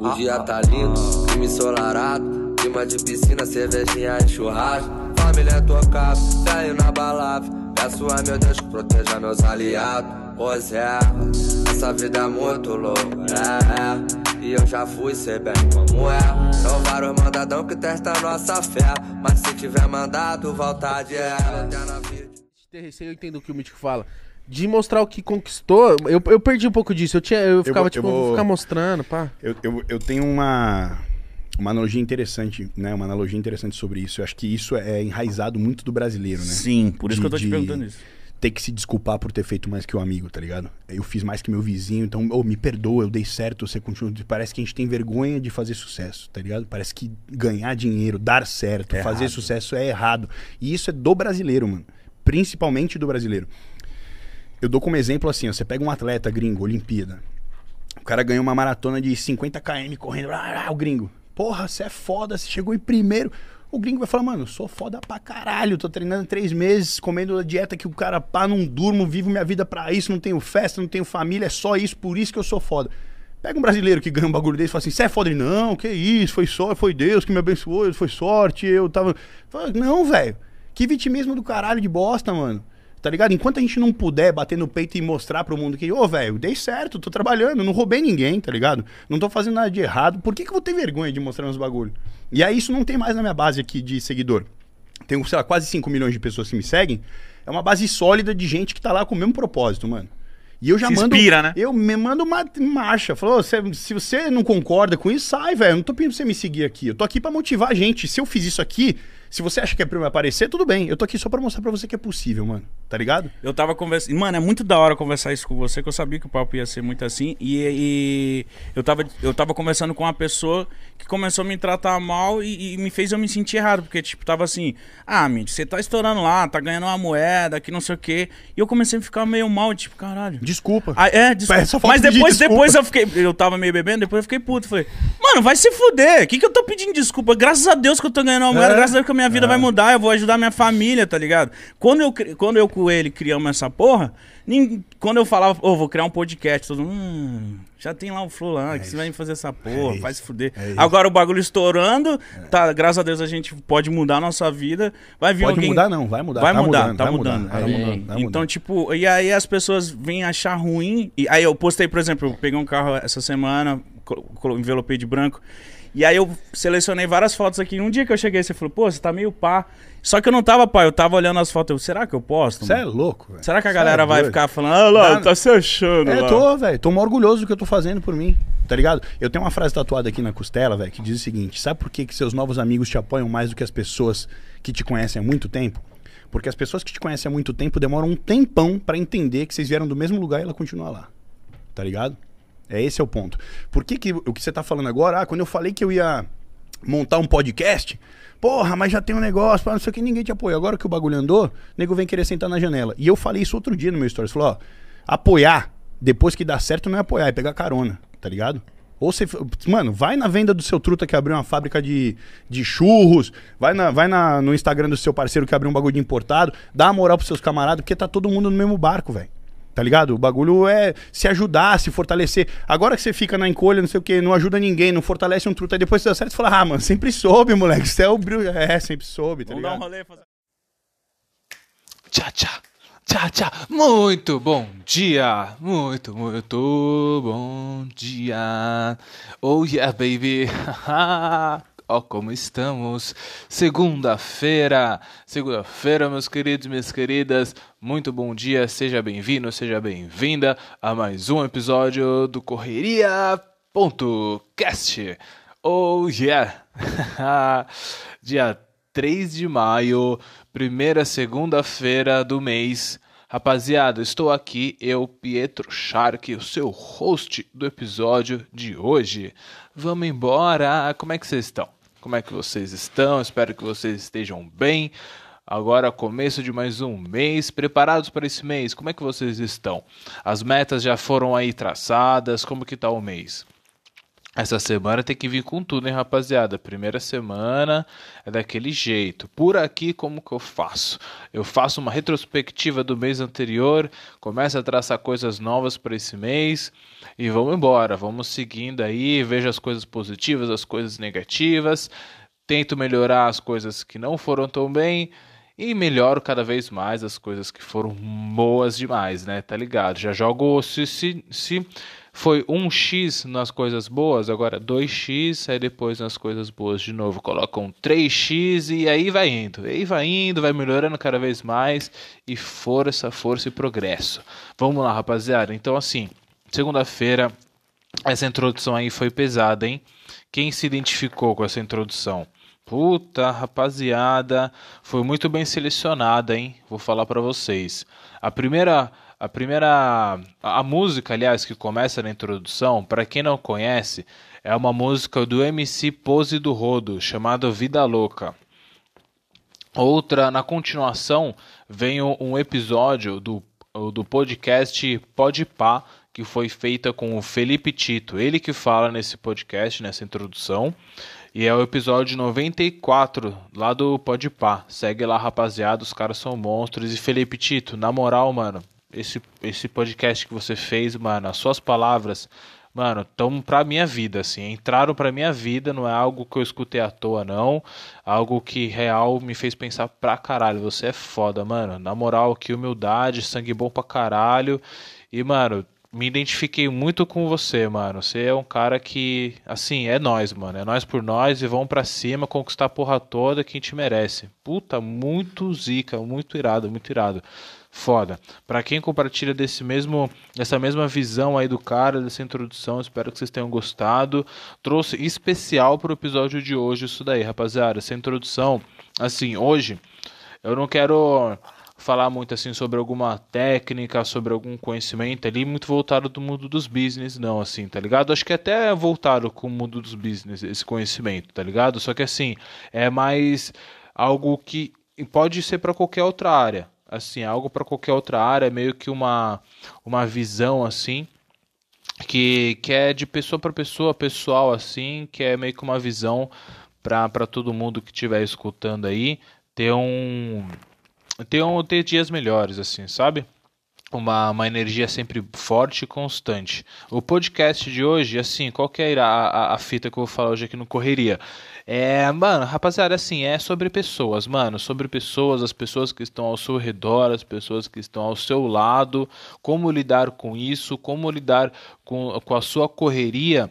O dia tá lindo, crime ensolarado. Clima de piscina, cervejinha e churrasco. Família tocada, saiu na balada. Peço a meu Deus que proteja meus aliados. Pois é, essa vida é muito louca, é, é. E eu já fui, sei bem como é. São vários mandadão que testam nossa fé. Mas se tiver mandado, volta de ela. Eu entendo o que o Mítico fala. De mostrar o que conquistou, eu, eu perdi um pouco disso. Eu, tinha, eu ficava, vou- tipo, eu vou vou- ficar mostrando, pá. Eu, eu, eu tenho uma, uma analogia interessante, né? Uma analogia interessante sobre isso. Eu acho que isso é enraizado muito do brasileiro, né? Sim, por isso De- que eu tô te de perguntando isso. Ter que se desculpar por ter feito mais que o amigo, tá ligado? Eu fiz mais que meu vizinho, então, ô, me perdoa, eu dei certo, você continua. Parece que a gente tem vergonha de fazer sucesso, tá ligado? Parece que ganhar dinheiro, dar certo, É fazer errado. sucesso é errado. E isso é do brasileiro, mano. Principalmente do brasileiro. Eu dou como exemplo assim, ó, você pega um atleta gringo, Olimpíada. O cara ganhou uma maratona de 50 km correndo, ah, o gringo. Porra, você é foda, você chegou em primeiro. O gringo vai falar, mano, sou foda pra caralho, tô treinando três meses, comendo a dieta que o cara pá, não durmo, vivo minha vida pra isso, não tenho festa, não tenho família, é só isso, por isso que eu sou foda. Pega um brasileiro que ganha um bagulho desse e fala assim, você é foda? Não, que isso, foi só, foi Deus que me abençoou, foi sorte, eu tava... Não, velho, que vitimismo do caralho de bosta, mano. Tá ligado? Enquanto a gente não puder bater no peito e mostrar pro mundo que, ô, velho, dei certo, tô trabalhando, não roubei ninguém, tá ligado? Não tô fazendo nada de errado, por que, que eu vou ter vergonha de mostrar meus bagulho? E aí isso não tem mais na minha base aqui de seguidor. Tenho, sei lá, quase 5 milhões de pessoas que me seguem. É uma base sólida de gente que tá lá com o mesmo propósito, mano. E eu já Se mando. inspira, né? Eu me mando uma marcha. Falou, "Cê- se você não concorda com isso, sai, velho. Eu Não tô pedindo pra você me seguir aqui. Eu tô aqui pra motivar a gente. Se eu fiz isso aqui, se você acha que é pra eu aparecer, tudo bem. Eu tô aqui só pra mostrar pra você que é possível, mano. Tá ligado? Eu tava conversando. Mano, é muito da hora conversar isso com você, que eu sabia que o papo ia ser muito assim. E, e eu, tava, eu tava conversando com uma pessoa que começou a me tratar mal e, e me fez eu me sentir errado. Porque, tipo, tava assim: Ah, Mitch, você tá estourando lá, tá ganhando uma moeda, que não sei o quê. E eu comecei a ficar meio mal, tipo, caralho. Desculpa. Ah, é, desculpa. É, Mas depois, depois eu fiquei. Eu tava meio bebendo, depois eu fiquei puto. Falei, mano, vai se fuder. O que, que eu tô pedindo desculpa? Graças a Deus que eu tô ganhando uma moeda, É. graças a Deus que a minha vida vai mudar, eu vou ajudar minha família, tá ligado? Quando eu, quando eu com ele criamos essa porra, nin- quando eu falava, ô, vou criar um podcast, todo mundo. Hum, já tem lá o Flow lá, que você vai fazer essa porra, isso. vai se fuder. É isso. Agora o bagulho estourando, tá, graças a Deus a gente pode mudar a nossa vida. Vai vir Pode alguém. mudar, não, vai mudar. Vai tá mudar, mudando, tá vai mudando. tá É. mudando, Então, mudando. tipo, e aí as pessoas vêm achar ruim. E aí eu postei, por exemplo, eu peguei um carro essa semana, envelopei de branco. E aí eu selecionei várias fotos aqui. Um dia que eu cheguei, você falou, pô, você tá meio pá. Só que eu não tava pá, eu tava olhando as fotos. Eu, será que eu posto? Você é louco, velho. Será que a Cê galera é vai ficar falando, ah lá, Dá- tá se achando É, lá. tô, velho. Tô orgulhoso do que eu tô fazendo por mim. Tá ligado? Eu tenho uma frase tatuada aqui na costela, velho, que diz o seguinte: sabe por que, que seus novos amigos te apoiam mais do que as pessoas que te conhecem há muito tempo? Porque as pessoas que te conhecem há muito tempo demoram um tempão pra entender que vocês vieram do mesmo lugar e ela continua lá. Tá ligado? É esse é o ponto. Por que, que o que você tá falando agora? Ah, quando eu falei que eu ia montar um podcast, porra, mas já tem um negócio, não sei o que, ninguém te apoia. Agora que o bagulho andou, o nego vem querer sentar na janela. E eu falei isso outro dia no meu stories. Falei, ó, apoiar depois que dá certo não é apoiar, é pegar carona, tá ligado? Ou você. Mano, vai na venda do seu truta que abriu uma fábrica de, de churros, vai, na, vai na, no Instagram do seu parceiro que abriu um bagulho de importado, dá uma moral pros seus camaradas, porque tá todo mundo no mesmo barco, velho. Tá ligado? O bagulho é se ajudar, se fortalecer. Agora que você fica na encolha, não sei o que, não ajuda ninguém, não fortalece um truta, aí depois você dá certo, você fala, ah, mano, sempre soube, moleque. Você é o brilho. É, sempre soube, tá Vamos dar um ligado? rolê. Fazer... Tchá, tchá, tchá, tchá. Muito bom dia, muito, muito bom dia. Oh yeah, baby. Ó, como estamos. Segunda-feira. Segunda-feira, meus queridos e minhas queridas. Muito bom dia, seja bem-vindo, seja bem-vinda a mais um episódio do Correria.cast. Oh yeah! Dia 3 de maio, primeira segunda-feira do mês. Rapaziada, estou aqui, eu, Pietro Shark, o seu host do episódio de hoje. Vamos embora! Como é que vocês estão? Como é que vocês estão? Espero que vocês estejam bem. Agora, começo de mais um mês. Preparados para esse mês? Como é que vocês estão? As metas já foram aí traçadas? Como que tá o mês? Essa semana tem que vir com tudo, hein, rapaziada? Primeira semana é daquele jeito. Por aqui, como que eu faço? Eu faço uma retrospectiva do mês anterior, começo a traçar coisas novas para esse mês e vamos embora. Vamos seguindo aí, vejo as coisas positivas, as coisas negativas, tento melhorar as coisas que não foram tão bem e melhoro cada vez mais as coisas que foram boas demais, né? Tá ligado? Já jogo se, se, se foi 1x nas coisas boas, agora 2x, aí depois nas coisas boas de novo colocam 3x e aí vai indo. Aí vai indo, vai melhorando cada vez mais e força, força e progresso. Vamos lá, rapaziada. Então assim, segunda-feira essa introdução aí foi pesada, hein? Quem se identificou com essa introdução? Puta, rapaziada, foi muito bem selecionada, hein? Vou falar para vocês. A primeira a primeira. A, música, aliás, que começa na introdução, para quem não conhece, é uma música do MC Pose do Rodo, chamada Vida Louca. Outra, na continuação, vem um episódio do, do podcast Podpá, que foi feita com o Felipe Tito. Ele que fala nesse podcast, nessa introdução. E é o episódio 94 lá do Podpá. Segue lá, rapaziada, os caras são monstros. E Felipe Tito, na moral, mano, esse, esse podcast que você fez, mano, as suas palavras, mano, estão pra minha vida, assim, entraram pra minha vida, não é algo que eu escutei à toa, não, algo que real me fez pensar pra caralho, você é foda, mano, na moral, que humildade, sangue bom pra caralho, e, mano, me identifiquei muito com você, mano. Você é um cara que, assim, é nós, mano. É nós por nós e vamos para cima conquistar a porra toda que a gente merece. Puta, muito zica, muito irado, muito irado foda. Para quem compartilha desse mesmo, dessa mesma visão aí do cara, dessa introdução, espero que vocês tenham gostado. Trouxe especial pro episódio de hoje isso daí, rapaziada. Essa introdução, assim, hoje eu não quero falar muito assim sobre alguma técnica, sobre algum conhecimento ali, muito voltado do mundo dos business, não, assim, tá ligado? Acho que até é voltado com o mundo dos business, esse conhecimento, tá ligado? Só que assim, é mais algo que pode ser para qualquer outra área, assim, algo para qualquer outra área, é meio que uma, uma visão assim, que, que é de pessoa para pessoa, pessoal assim, que é meio que uma visão para todo mundo que estiver escutando aí ter um ter um ter dias melhores assim, sabe? Uma, uma energia sempre forte e constante. O podcast de hoje, assim, qual que é a, a, a fita que eu vou falar hoje aqui no Correria? É, mano, rapaziada, assim, é sobre pessoas, mano, sobre pessoas, as pessoas que estão ao seu redor, as pessoas que estão ao seu lado, como lidar com isso, como lidar com, com a sua correria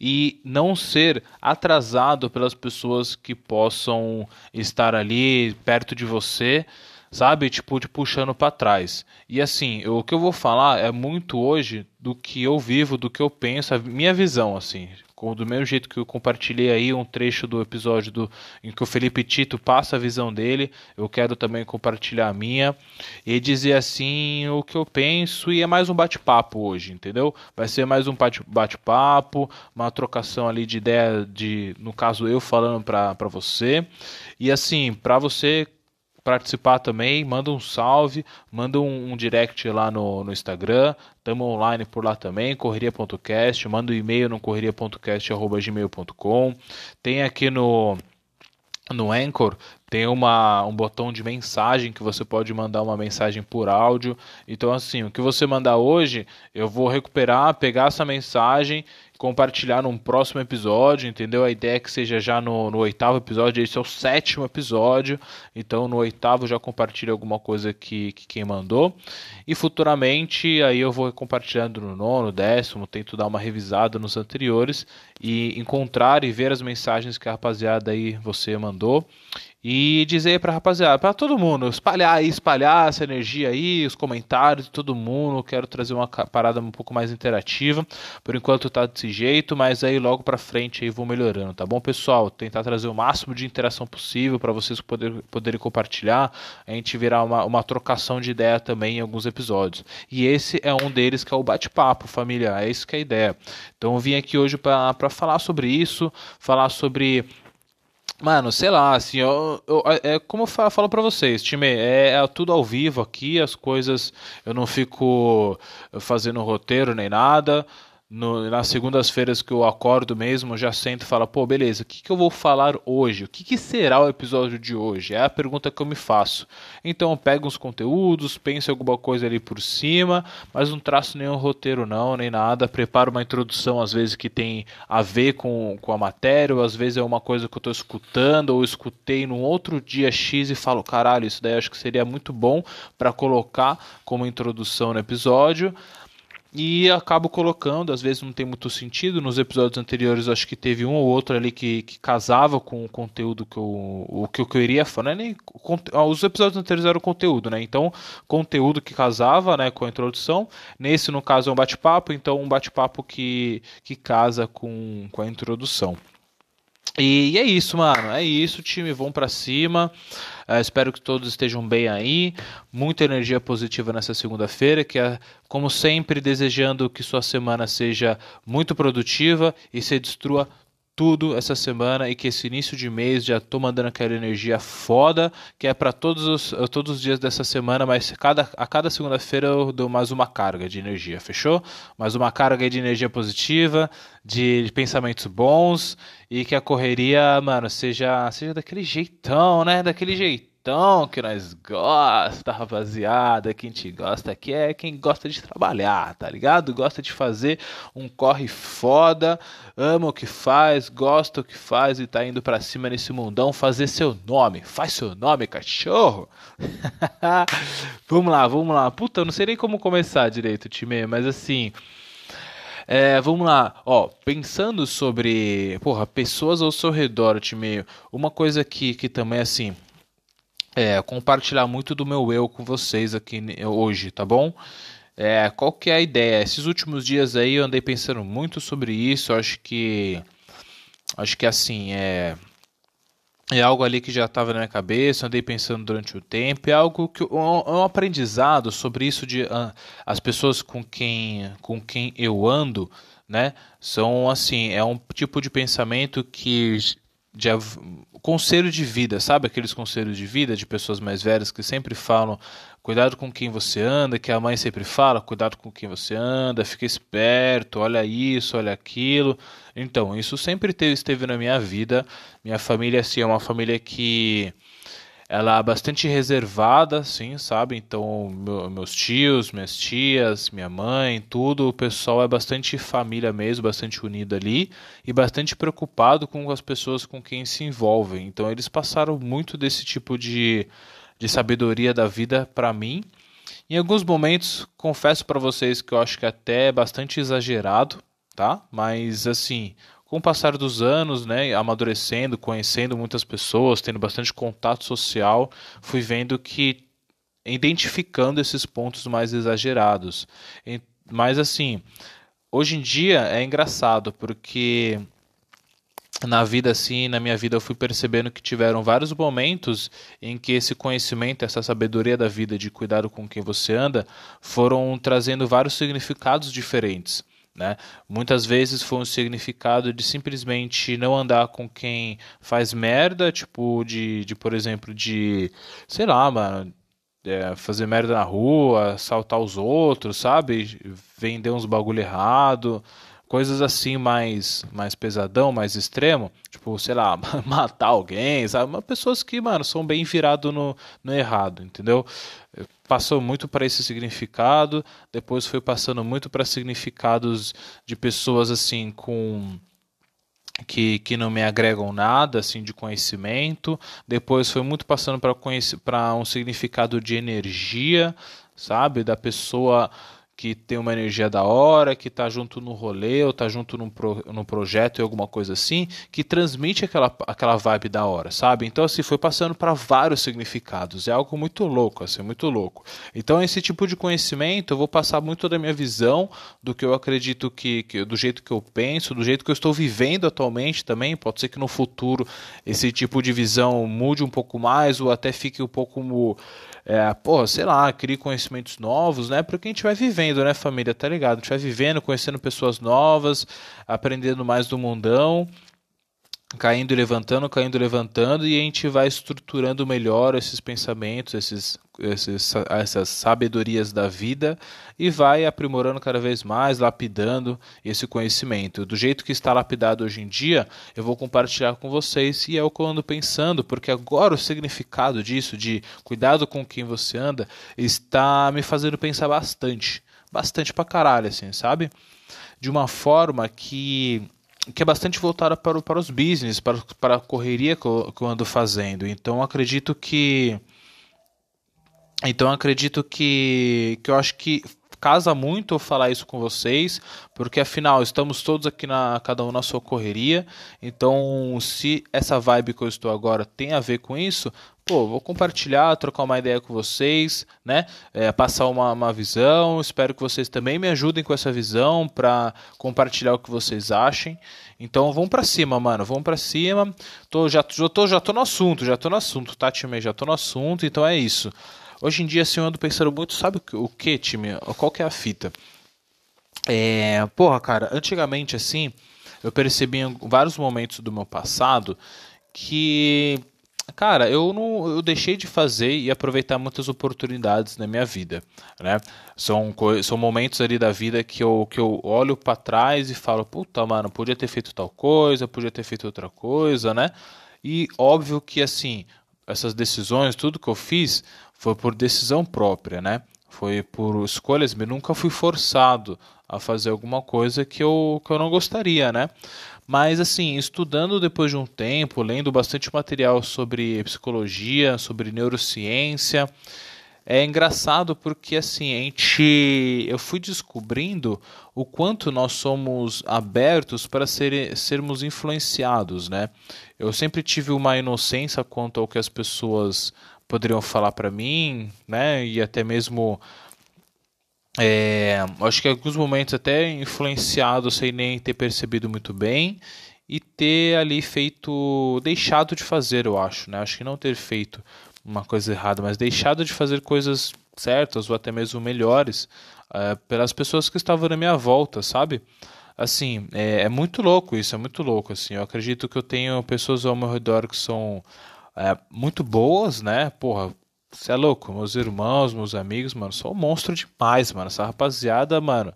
e não ser atrasado pelas pessoas que possam estar ali perto de você, sabe? Tipo, te puxando para trás. E assim, eu, o que eu vou falar é muito hoje do que eu vivo, do que eu penso, a minha visão, assim do mesmo jeito que eu compartilhei aí um trecho do episódio do, em que o Felipe Tito passa a visão dele, eu quero também compartilhar a minha e dizer assim o que eu penso e é mais um bate-papo hoje, entendeu? Vai ser mais um bate-papo, uma trocação ali de ideia de, no caso eu falando para você. E assim, para você participar também, manda um salve, manda um, um direct lá no, no Instagram, estamos online por lá também, correria.cast, manda um e-mail no correria.cast.gmail.com, tem aqui no no Anchor tem uma, um botão de mensagem que você pode mandar uma mensagem por áudio. Então, assim, o que você mandar hoje, eu vou recuperar, pegar essa mensagem compartilhar num próximo episódio, entendeu? A ideia é que seja já no, no, oitavo episódio, esse é o sétimo episódio, então no oitavo já compartilhe alguma coisa que, que quem mandou, e futuramente aí eu vou compartilhando no nono, décimo, tento dar uma revisada nos anteriores e encontrar e ver as mensagens que a rapaziada aí você mandou e dizer pra rapaziada, pra todo mundo, espalhar aí, espalhar essa energia aí, os comentários de todo mundo. Quero trazer uma parada um pouco mais interativa. Por enquanto tá jeito, mas aí logo pra frente aí vou melhorando, tá bom, pessoal? Tentar trazer o máximo de interação possível para vocês poder, poderem compartilhar. A gente virar uma, uma trocação de ideia também em alguns episódios. E esse é um deles que é o bate-papo, família. É isso que é a ideia. Então eu vim aqui hoje para falar sobre isso, falar sobre Mano, sei lá, assim, eu, eu, é, como eu falo pra vocês, time, é, é, tudo ao vivo aqui, as coisas, eu não fico fazendo roteiro nem nada, no, nas segundas-feiras que eu acordo mesmo, eu já sento e falo, pô, beleza, o que, que eu vou falar hoje? O que, que será o episódio de hoje? É a pergunta que eu me faço. Então eu pego uns conteúdos, penso em alguma coisa ali por cima, mas não traço nenhum roteiro não, nem nada. Preparo uma introdução, às vezes, que tem a ver com, com a matéria, ou às vezes é uma coisa que eu estou escutando, ou escutei num outro dia X e falo, caralho, isso daí acho que seria muito bom para colocar como introdução no episódio e acabo colocando, às vezes não tem muito sentido. Nos episódios anteriores, acho que teve um ou outro ali que, que casava com o conteúdo que eu, o que eu iria falar. É nem, ah, os episódios anteriores eram conteúdo, né? Então, conteúdo que casava né, com a introdução. Nesse, no caso, é um bate-papo, então um bate-papo que, que casa com, com a introdução. E, e é isso, mano. É isso, time. Vão para cima. Uh, espero que todos estejam bem aí. Muita energia positiva nessa segunda-feira, que é, como sempre, desejando que sua semana seja muito produtiva e se destrua tudo essa semana e que esse início de mês já tô mandando aquela energia foda, que é para todos os, todos os dias dessa semana, mas cada, a cada segunda-feira eu dou mais uma carga de energia, fechou? Mais uma carga de energia positiva, de pensamentos bons e que a correria, mano, seja, seja daquele jeitão, né? Daquele jeitão jeitão que nós gosta, rapaziada. Quem te gosta aqui é quem gosta de trabalhar, tá ligado? Gosta de fazer um corre foda, ama o que faz, gosta o que faz e tá indo para cima nesse mundão fazer seu nome. Faz seu nome, cachorro. vamos lá, vamos lá. Puta, eu não sei nem como começar direito, time, mas assim, é, vamos lá, ó, pensando sobre, porra, pessoas ao seu redor, time, uma coisa que, que também, assim, é, compartilhar muito do meu eu com vocês aqui hoje, tá bom? É, qual que é a ideia? Esses últimos dias aí eu andei pensando muito sobre isso, acho que acho que assim, é é algo ali que já estava na minha cabeça, andei pensando durante o tempo, é algo que um, um aprendizado sobre isso de uh, as pessoas com quem com quem eu ando, né? São assim, é um tipo de pensamento que de conselho de vida, sabe aqueles conselhos de vida de pessoas mais velhas que sempre falam cuidado com quem você anda, que a mãe sempre fala, cuidado com quem você anda, fica esperto, olha isso, olha aquilo. Então, isso sempre esteve na minha vida. Minha família assim é uma família que ela é bastante reservada, sim, sabe? Então, meu, meus tios, minhas tias, minha mãe, tudo, o pessoal é bastante família mesmo, bastante unido ali e bastante preocupado com as pessoas com quem se envolvem. Então, eles passaram muito desse tipo de, de sabedoria da vida para mim. Em alguns momentos, confesso para vocês que eu acho que até é bastante exagerado, tá? Mas assim, com o passar dos anos, né, amadurecendo, conhecendo muitas pessoas, tendo bastante contato social, fui vendo que identificando esses pontos mais exagerados. Mas assim, hoje em dia é engraçado porque na vida assim, na minha vida eu fui percebendo que tiveram vários momentos em que esse conhecimento, essa sabedoria da vida de cuidado com quem você anda, foram trazendo vários significados diferentes. Né? Muitas vezes foi um significado de simplesmente não andar com quem faz merda, tipo de, de por exemplo, de, sei lá, mano, é, fazer merda na rua, assaltar os outros, sabe? Vender uns bagulho errado, coisas assim mais mais pesadão, mais extremo, tipo, sei lá, matar alguém, sabe? Pessoas que, mano, são bem virado no, no errado, entendeu? Passou muito para esse significado, depois foi passando muito para significados de pessoas assim com que, que não me agregam nada assim de conhecimento. Depois foi muito passando para um significado de energia, sabe, da pessoa que tem uma energia da hora, que está junto no rolê, ou está junto num, pro, num projeto e alguma coisa assim, que transmite aquela, aquela vibe da hora, sabe? Então, assim, foi passando para vários significados. É algo muito louco, assim, muito louco. Então, esse tipo de conhecimento, eu vou passar muito da minha visão, do que eu acredito que, que do jeito que eu penso, do jeito que eu estou vivendo atualmente também. Pode ser que no futuro esse tipo de visão mude um pouco mais, ou até fique um pouco é, pô, sei lá, crie conhecimentos novos, né? Porque a gente vai vivendo, né, família? Tá ligado? A gente vai vivendo, conhecendo pessoas novas, aprendendo mais do mundão. Caindo e levantando, caindo e levantando, e a gente vai estruturando melhor esses pensamentos, esses, esses, essas sabedorias da vida e vai aprimorando cada vez mais, lapidando esse conhecimento. Do jeito que está lapidado hoje em dia, eu vou compartilhar com vocês e é o que eu ando pensando, porque agora o significado disso, de cuidado com quem você anda, está me fazendo pensar bastante. Bastante pra caralho, assim, sabe? De uma forma que que é bastante voltada para, para os business, para, para a correria que eu, que eu ando fazendo. Então acredito que. Então acredito que, que eu acho que casa muito eu falar isso com vocês, porque afinal estamos todos aqui na cada um na sua correria. Então, se essa vibe que eu estou agora tem a ver com isso, pô, vou compartilhar, trocar uma ideia com vocês, né? É, passar uma, uma visão. Espero que vocês também me ajudem com essa visão para compartilhar o que vocês achem. Então vamos para cima, mano. Vamos para cima. Tô, já, já, tô, já tô no assunto, já tô no assunto, tá? Já tô no assunto, então é isso. Hoje em dia, assim, eu ando pensando muito, sabe o que, time? Qual que é a fita? É, porra, cara, antigamente, assim, eu percebi em vários momentos do meu passado que, cara, eu não, eu deixei de fazer e aproveitar muitas oportunidades na minha vida, né? São, são momentos ali da vida que eu, que eu olho para trás e falo, puta, mano, podia ter feito tal coisa, podia ter feito outra coisa, né? E óbvio que, assim, essas decisões, tudo que eu fiz, foi por decisão própria, né? Foi por escolhas, eu nunca fui forçado a fazer alguma coisa que eu, que eu não gostaria, né? Mas assim, estudando depois de um tempo, lendo bastante material sobre psicologia, sobre neurociência, é engraçado porque assim, a gente eu fui descobrindo o quanto nós somos abertos para ser, sermos influenciados, né? Eu sempre tive uma inocência quanto ao que as pessoas poderiam falar para mim, né? E até mesmo é, acho que em alguns momentos até influenciado sem nem ter percebido muito bem e ter ali feito, deixado de fazer, eu acho, né? Acho que não ter feito uma coisa errada, mas deixado de fazer coisas certas ou até mesmo melhores é, pelas pessoas que estavam na minha volta, sabe? Assim, é, é muito louco isso, é muito louco, assim. Eu acredito que eu tenho pessoas ao meu redor que são é, muito boas, né? Porra, você é louco, meus irmãos, meus amigos, mano, sou um monstro demais, mano. Essa rapaziada, mano,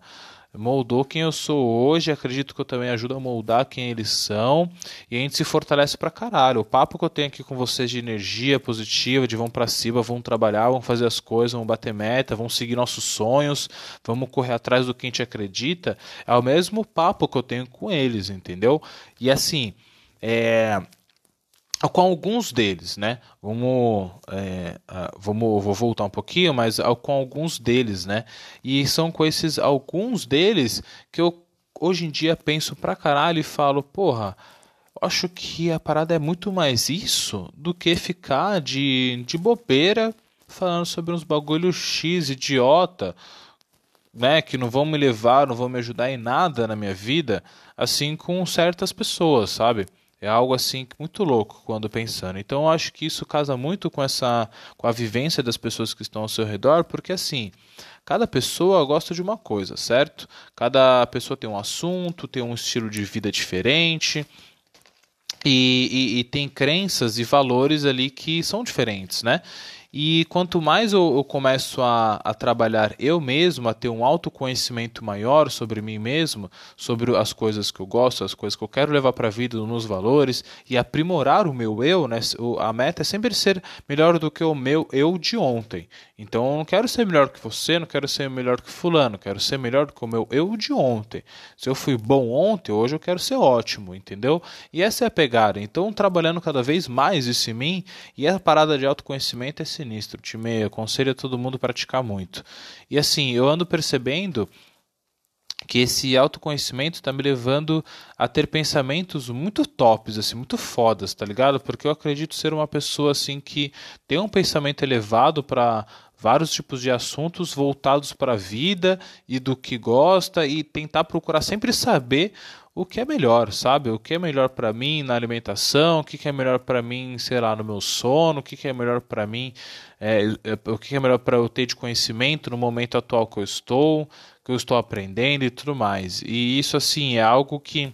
moldou quem eu sou hoje, acredito que eu também ajudo a moldar quem eles são, e a gente se fortalece pra caralho. O papo que eu tenho aqui com vocês de energia positiva, de vão pra cima, vão trabalhar, vão fazer as coisas, vão bater meta, vão seguir nossos sonhos, vamos correr atrás do que a gente acredita, é o mesmo papo que eu tenho com eles, entendeu? E assim, é com alguns deles, né? Vamos, é, vamos, vou voltar um pouquinho, mas com alguns deles, né? E são com esses alguns deles que eu hoje em dia penso pra caralho e falo, porra, acho que a parada é muito mais isso do que ficar de, de bobeira falando sobre uns bagulho X idiota, né? Que não vão me levar, não vão me ajudar em nada na minha vida, assim com certas pessoas, sabe? É algo assim muito louco quando pensando. Então eu acho que isso casa muito com essa com a vivência das pessoas que estão ao seu redor, porque assim, cada pessoa gosta de uma coisa, certo? Cada pessoa tem um assunto, tem um estilo de vida diferente. E, e, e tem crenças e valores ali que são diferentes, né? E quanto mais eu, eu começo a, a, trabalhar eu mesmo, a ter um autoconhecimento maior sobre mim mesmo, sobre as coisas que eu gosto, as coisas que eu quero levar para a vida, nos valores e aprimorar o meu eu, né? A meta é sempre ser melhor do que o meu eu de ontem. Então eu não quero ser melhor que você, não quero ser melhor que fulano, quero ser melhor do que o meu eu de ontem. Se eu fui bom ontem, hoje eu quero ser ótimo, entendeu? E essa é a pegada. Então trabalhando cada vez mais isso em mim e a parada de autoconhecimento é sinistro. Time, aconselho a todo mundo praticar muito. E assim, eu ando percebendo que esse autoconhecimento está me levando a ter pensamentos muito tops, assim, muito fodas, tá ligado? Porque eu acredito ser uma pessoa assim que tem um pensamento elevado para vários tipos de assuntos voltados para a vida e do que gosta e tentar procurar sempre saber o que é melhor, sabe? O que é melhor para mim na alimentação, o que é melhor para mim, sei lá, no meu sono, o que é melhor para mim, é, é, o que é melhor para eu ter de conhecimento no momento atual que eu estou, que eu estou aprendendo e tudo mais. E isso, assim, é algo que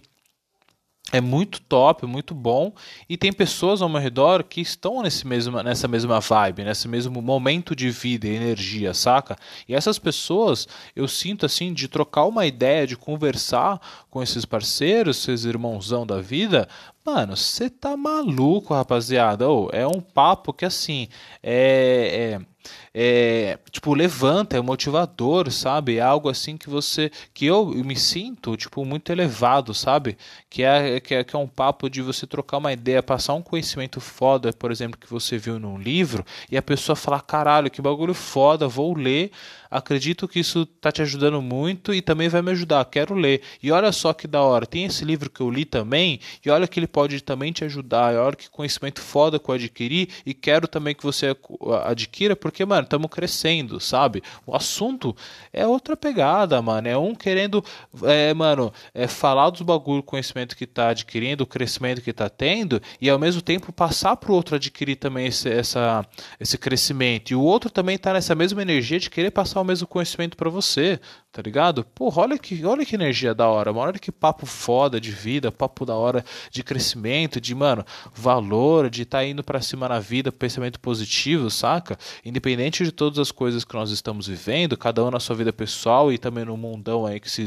é muito top, muito bom, e tem pessoas ao meu redor que estão nesse mesmo, nessa mesma vibe, nesse mesmo momento de vida e energia, saca? E essas pessoas, eu sinto assim, de trocar uma ideia, de conversar com esses parceiros, esses irmãozão da vida, mano, você tá maluco, rapaziada. Oh, é um papo que assim, é, é é, tipo, levanta, é motivador, sabe? É algo assim que você, que eu me sinto, tipo, muito elevado, sabe? Que é, que é, que é um papo de você trocar uma ideia, passar um conhecimento foda, por exemplo, que você viu num livro, e a pessoa falar, caralho, que bagulho foda, vou ler, acredito que isso tá te ajudando muito e também vai me ajudar, quero ler. E olha só que da hora, tem esse livro que eu li também, e olha que ele pode também te ajudar, e olha que conhecimento foda que eu adquiri, e quero também que você adquira, porque, mano, estamos crescendo, sabe? O assunto é outra pegada, mano. É um querendo, é, mano, é falar dos bagulho, conhecimento que tá adquirindo, o crescimento que tá tendo, e ao mesmo tempo passar pro outro adquirir também esse, essa, esse crescimento. E o outro também tá nessa mesma energia de querer passar o mesmo conhecimento para você, tá ligado? Porra, olha que, olha que energia da hora, mano. Olha que papo foda de vida, papo da hora de crescimento, de, mano, valor, de estar tá indo para cima na vida, pensamento positivo, saca? Independente de todas as coisas que nós estamos vivendo, cada um na sua vida pessoal e também no mundão aí que se,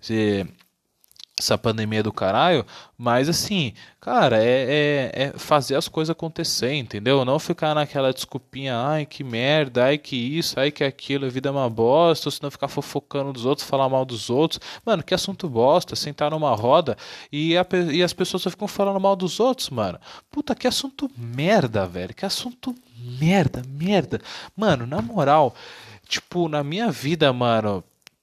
se essa pandemia do caralho, mas assim, cara, é, é, é, fazer as coisas acontecer, entendeu? Não ficar naquela desculpinha, ai que merda, ai que isso, ai que aquilo, a vida é uma bosta, ou senão ficar fofocando dos outros, falar mal dos outros. Mano, que assunto bosta, sentar numa roda e, a, e as pessoas só ficam falando mal dos outros, mano. Puta, que assunto merda, velho, que assunto merda, merda. Mano, na moral, tipo, na minha vida, mano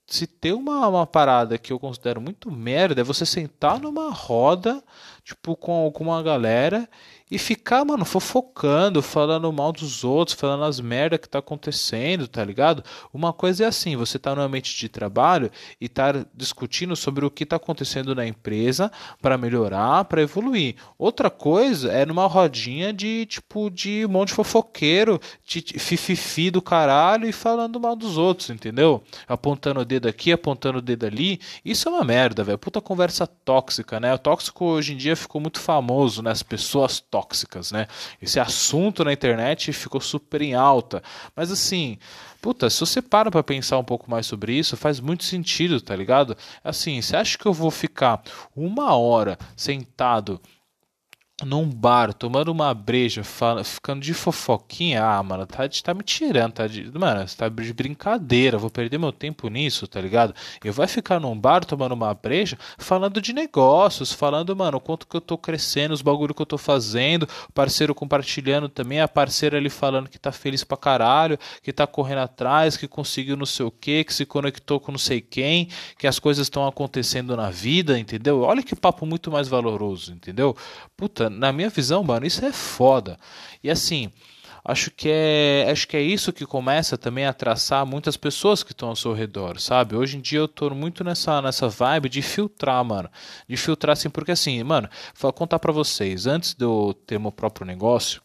se tem uma, uma parada que eu considero muito merda, é você sentar numa roda, tipo, com alguma galera e ficar, mano, fofocando, falando mal dos outros, falando as merdas que tá acontecendo, tá ligado? Uma coisa é assim, você tá no ambiente de trabalho e tá discutindo sobre o que tá acontecendo na empresa para melhorar, para evoluir. Outra coisa é numa rodinha de, tipo, de um monte de fofoqueiro, de fififi do caralho e falando mal dos outros, entendeu? Apontando o dedo aqui, apontando o dedo ali. Isso é uma merda, velho. Puta conversa tóxica, né? O tóxico hoje em dia ficou muito famoso, né? As pessoas tóxicas tóxicas, né? Esse assunto na internet ficou super em alta. Mas assim, puta, se você para pra pensar um pouco mais sobre isso, faz muito sentido, tá ligado? Assim, você acha que eu vou ficar uma hora sentado num bar, tomando uma breja, fala, ficando de fofoquinha, ah, mano, tá, tá me tirando, tá de, mano, você tá de brincadeira, vou perder meu tempo nisso, tá ligado? Eu vai ficar num bar tomando uma breja, falando de negócios, falando, mano, quanto que eu tô crescendo, os bagulho que eu tô fazendo, parceiro compartilhando também, a parceira ali falando que tá feliz pra caralho, que tá correndo atrás, que conseguiu não sei o que, que se conectou com não sei quem, que as coisas estão acontecendo na vida, entendeu? Olha que papo muito mais valoroso, entendeu? Puta, na minha visão, mano, isso é foda. E assim, acho que é acho que é isso que começa também a traçar muitas pessoas que estão ao seu redor, sabe? Hoje em dia eu tô muito nessa nessa vibe de filtrar, mano, de filtrar assim, porque assim, mano, vou contar para vocês, antes de eu ter meu próprio negócio,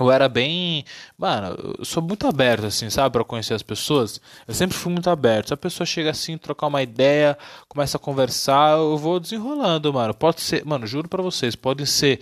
eu era bem. Mano, eu sou muito aberto, assim, sabe, para conhecer as pessoas. Eu sempre fui muito aberto. Se a pessoa chega assim, trocar uma ideia, começa a conversar, eu vou desenrolando, mano. Pode ser, mano, juro para vocês, pode ser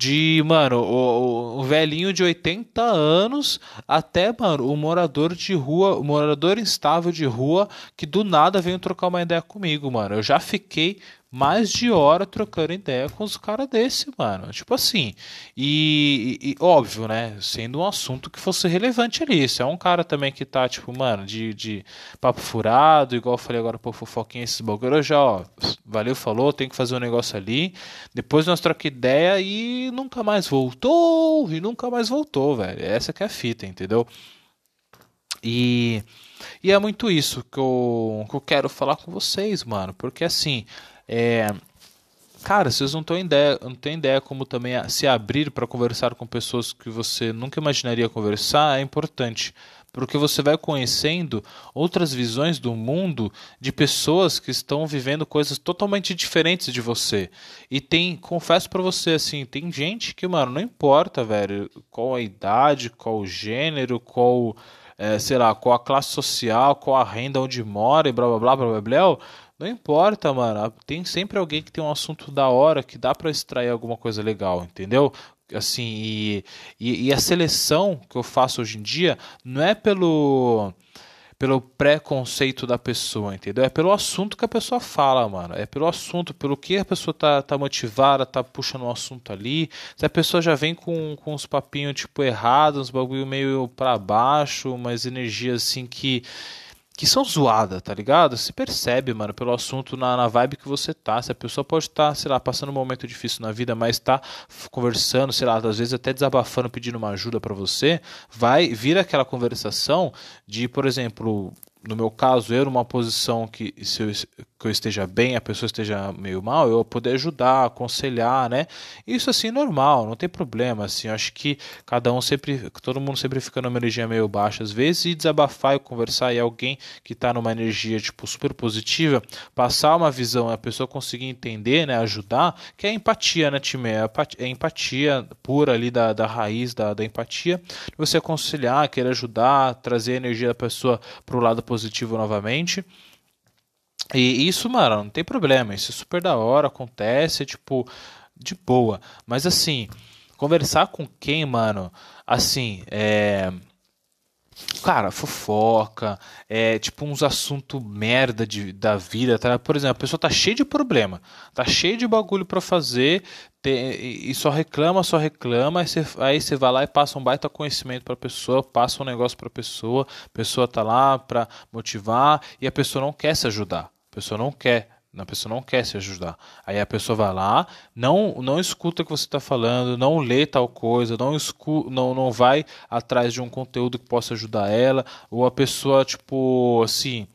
de, mano, o, o, velhinho de 80 anos até, mano, o morador de rua, o morador instável de rua que do nada veio trocar uma ideia comigo, mano. Eu já fiquei mais de hora trocando ideia com os caras desse, mano. Tipo assim. E, e, e, óbvio, né? Sendo um assunto que fosse relevante ali. Se é um cara também que tá, tipo, mano, de, de papo furado, igual eu falei agora, pô, fofoquinha esses bagulho, já, ó, valeu, falou, tem que fazer um negócio ali. Depois nós trocamos ideia e nunca mais voltou. E nunca mais voltou, velho. Essa que é a fita, entendeu? E. E é muito isso que eu, que eu quero falar com vocês, mano. Porque assim, é, cara, vocês não, ideia, não têm ideia como também se abrir para conversar com pessoas que você nunca imaginaria conversar é importante. Porque você vai conhecendo outras visões do mundo de pessoas que estão vivendo coisas totalmente diferentes de você. E tem, confesso para você, assim, tem gente que, mano, não importa, velho, qual a idade, qual o gênero, qual, é, sei lá, qual a classe social, qual a renda onde mora e blá blá blá blá blá blá Não importa, mano. Tem sempre alguém que tem um assunto da hora que dá para extrair alguma coisa legal, entendeu? Assim, e, e, e a seleção que eu faço hoje em dia não é pelo pelo preconceito da pessoa, entendeu? É pelo assunto que a pessoa fala, mano. É pelo assunto, pelo que a pessoa tá, tá motivada, tá puxando um assunto ali. Se a pessoa já vem com, com uns papinhos, tipo, errados, uns bagulho meio para baixo, umas energias assim que que são zoadas, tá ligado? Se percebe, mano, pelo assunto na, na vibe que você tá. Se a pessoa pode estar, tá, sei lá, passando um momento difícil na vida, mas tá conversando, sei lá, às vezes até desabafando, pedindo uma ajuda para você, vai vir aquela conversação de, por exemplo, no meu caso, eu numa posição que se eu, que eu esteja bem, a pessoa esteja meio mal, eu poder ajudar, aconselhar, né? Isso assim normal, não tem problema, assim. Acho que cada um sempre, todo mundo sempre fica numa energia meio baixa às vezes e desabafar e conversar e alguém que está numa energia tipo super positiva, passar uma visão, a pessoa conseguir entender, né, ajudar, que é empatia, né, time? É, é empatia pura ali da, da raiz da, da empatia. Você aconselhar, querer ajudar, trazer a energia da pessoa para o lado positivo novamente. E isso, mano, não tem problema. Isso é super da hora, acontece, tipo, de boa. Mas assim, conversar com quem, mano, assim, é. Cara, fofoca, é tipo uns assuntos merda de, da vida, tá? Por exemplo, a pessoa tá cheia de problema, tá cheia de bagulho para fazer, tem, e só reclama, só reclama, aí você vai lá e passa um baita conhecimento pra pessoa, passa um negócio pra pessoa, a pessoa tá lá pra motivar e a pessoa não quer se ajudar. A pessoa não quer, a pessoa não quer se ajudar. Aí a pessoa vai lá, não não escuta o que você está falando, não lê tal coisa, não, escu não não vai atrás de um conteúdo que possa ajudar ela, ou a pessoa tipo assim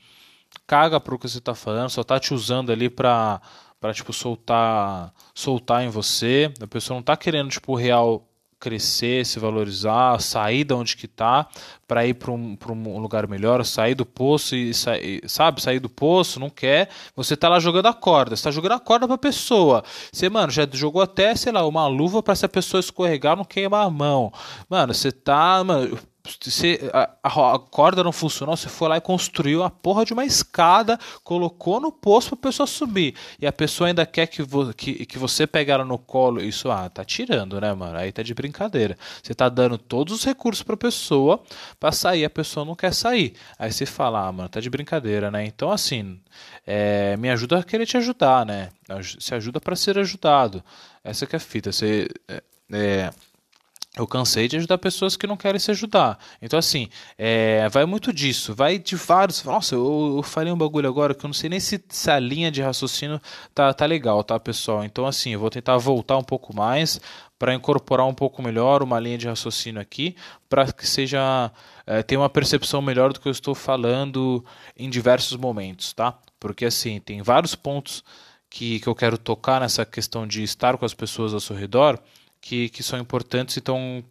caga pro que você está falando, só tá te usando ali para para tipo soltar soltar em você. A pessoa não tá querendo tipo real crescer, se valorizar, sair da onde que tá para ir para um, um lugar melhor, sair do poço e sair, sabe, sair do poço, não quer, você tá lá jogando a corda, você tá jogando a corda pra pessoa. Você, mano, já jogou até, sei lá, uma luva para se a pessoa escorregar não queimar a mão. Mano, você tá, mano, você, a, a, corda não funcionou, você foi lá e construiu a porra de uma escada, colocou no poço pra pessoa subir. E a pessoa ainda quer que, vo, que, que você pegue ela no colo. Isso, ah, tá tirando, né, mano? Aí tá de brincadeira. Você tá dando todos os recursos pra pessoa pra sair, a pessoa não quer sair. Aí você fala, ah, mano, tá de brincadeira, né? Então, assim, é, me ajuda a querer te ajudar, né? Se ajuda para ser ajudado. Essa que é a fita. Você. É, é eu cansei de ajudar pessoas que não querem se ajudar. Então, assim, é, vai muito disso. Vai de vários. Nossa, eu, eu falei um bagulho agora que eu não sei nem se, se a linha de raciocínio tá, tá legal, tá, pessoal? Então, assim, eu vou tentar voltar um pouco mais para incorporar um pouco melhor uma linha de raciocínio aqui, para que seja. É, tenha uma percepção melhor do que eu estou falando em diversos momentos, tá? Porque, assim, tem vários pontos que, que eu quero tocar nessa questão de estar com as pessoas ao seu redor que, que são importantes, então,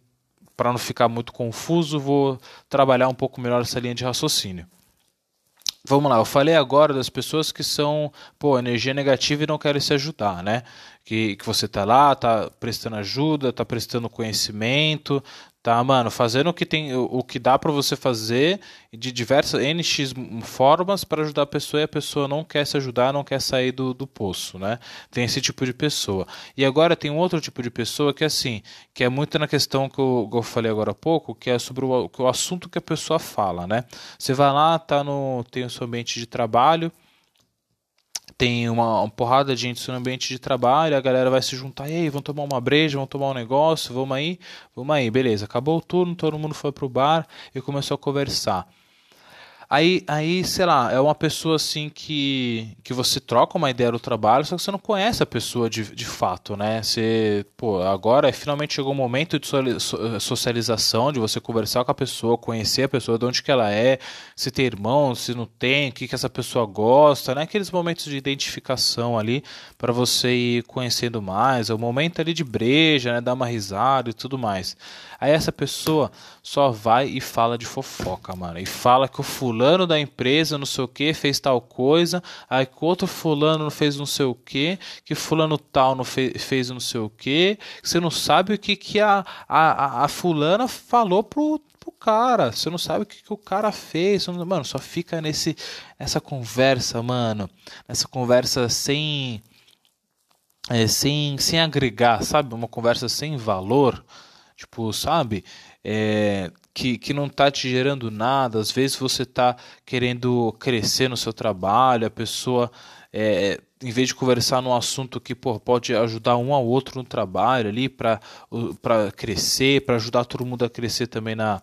para não ficar muito confuso, vou trabalhar um pouco melhor essa linha de raciocínio. Vamos lá, eu falei agora das pessoas que são, pô, energia negativa e não querem se ajudar, né? Que, que você tá lá, tá prestando ajuda, tá prestando conhecimento, Tá, mano, fazendo o que tem, o, que dá para você fazer de diversas NX formas para ajudar a pessoa e a pessoa não quer se ajudar, não quer sair do, do poço, né? Tem esse tipo de pessoa. E agora tem um outro tipo de pessoa que é assim, que é muito na questão que eu, que eu falei agora há pouco, que é sobre o, o assunto que a pessoa fala, né? Você vai lá, tá no tem o seu ambiente de trabalho, tem uma, uma, porrada de gente no ambiente de trabalho, a galera vai se juntar, e aí, vamos tomar uma breja, vamos tomar um negócio, vamos aí, vamos aí, beleza. Acabou o turno, todo mundo foi pro bar e começou a conversar. Aí, aí, sei lá, é uma pessoa assim que, que você troca uma ideia do trabalho, só que você não conhece a pessoa de, de fato, né? Você, pô, agora finalmente chegou o momento de socialização, de você conversar com a pessoa, conhecer a pessoa, de onde que ela é, se tem irmão, se não tem, o que, que essa pessoa gosta, né? Aqueles momentos de identificação ali para você ir conhecendo mais, é o momento ali de breja, né? Dar uma risada e tudo mais. Aí essa pessoa só vai e fala de fofoca, mano. E fala que o fulano da empresa, não sei o que, fez tal coisa. Aí que outro fulano fez não sei o que. Que fulano tal não fez, fez não sei o que. Você não sabe o que, que a, a, a fulana falou pro, pro cara, você não sabe o que, que o cara fez. Mano, só fica nesse, nessa conversa, mano. Nessa conversa sem. É, sem, sem agregar, sabe? Uma conversa sem valor. Tipo, sabe? É, que, que não tá te gerando nada. Às vezes você tá querendo crescer no seu trabalho, a pessoa. É, em vez de conversar num assunto que pô, pode ajudar um ao outro no trabalho ali para crescer, para ajudar todo mundo a crescer também na,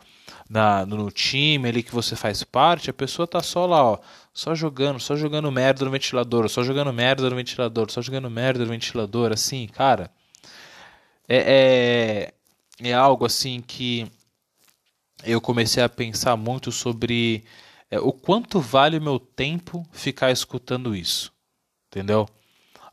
na, no time ali que você faz parte, a pessoa tá só lá, ó, só jogando, só jogando merda no ventilador, só jogando merda no ventilador, só jogando merda no ventilador, assim, cara. É, é, é algo assim que eu comecei a pensar muito sobre é, o quanto vale o meu tempo ficar escutando isso entendeu?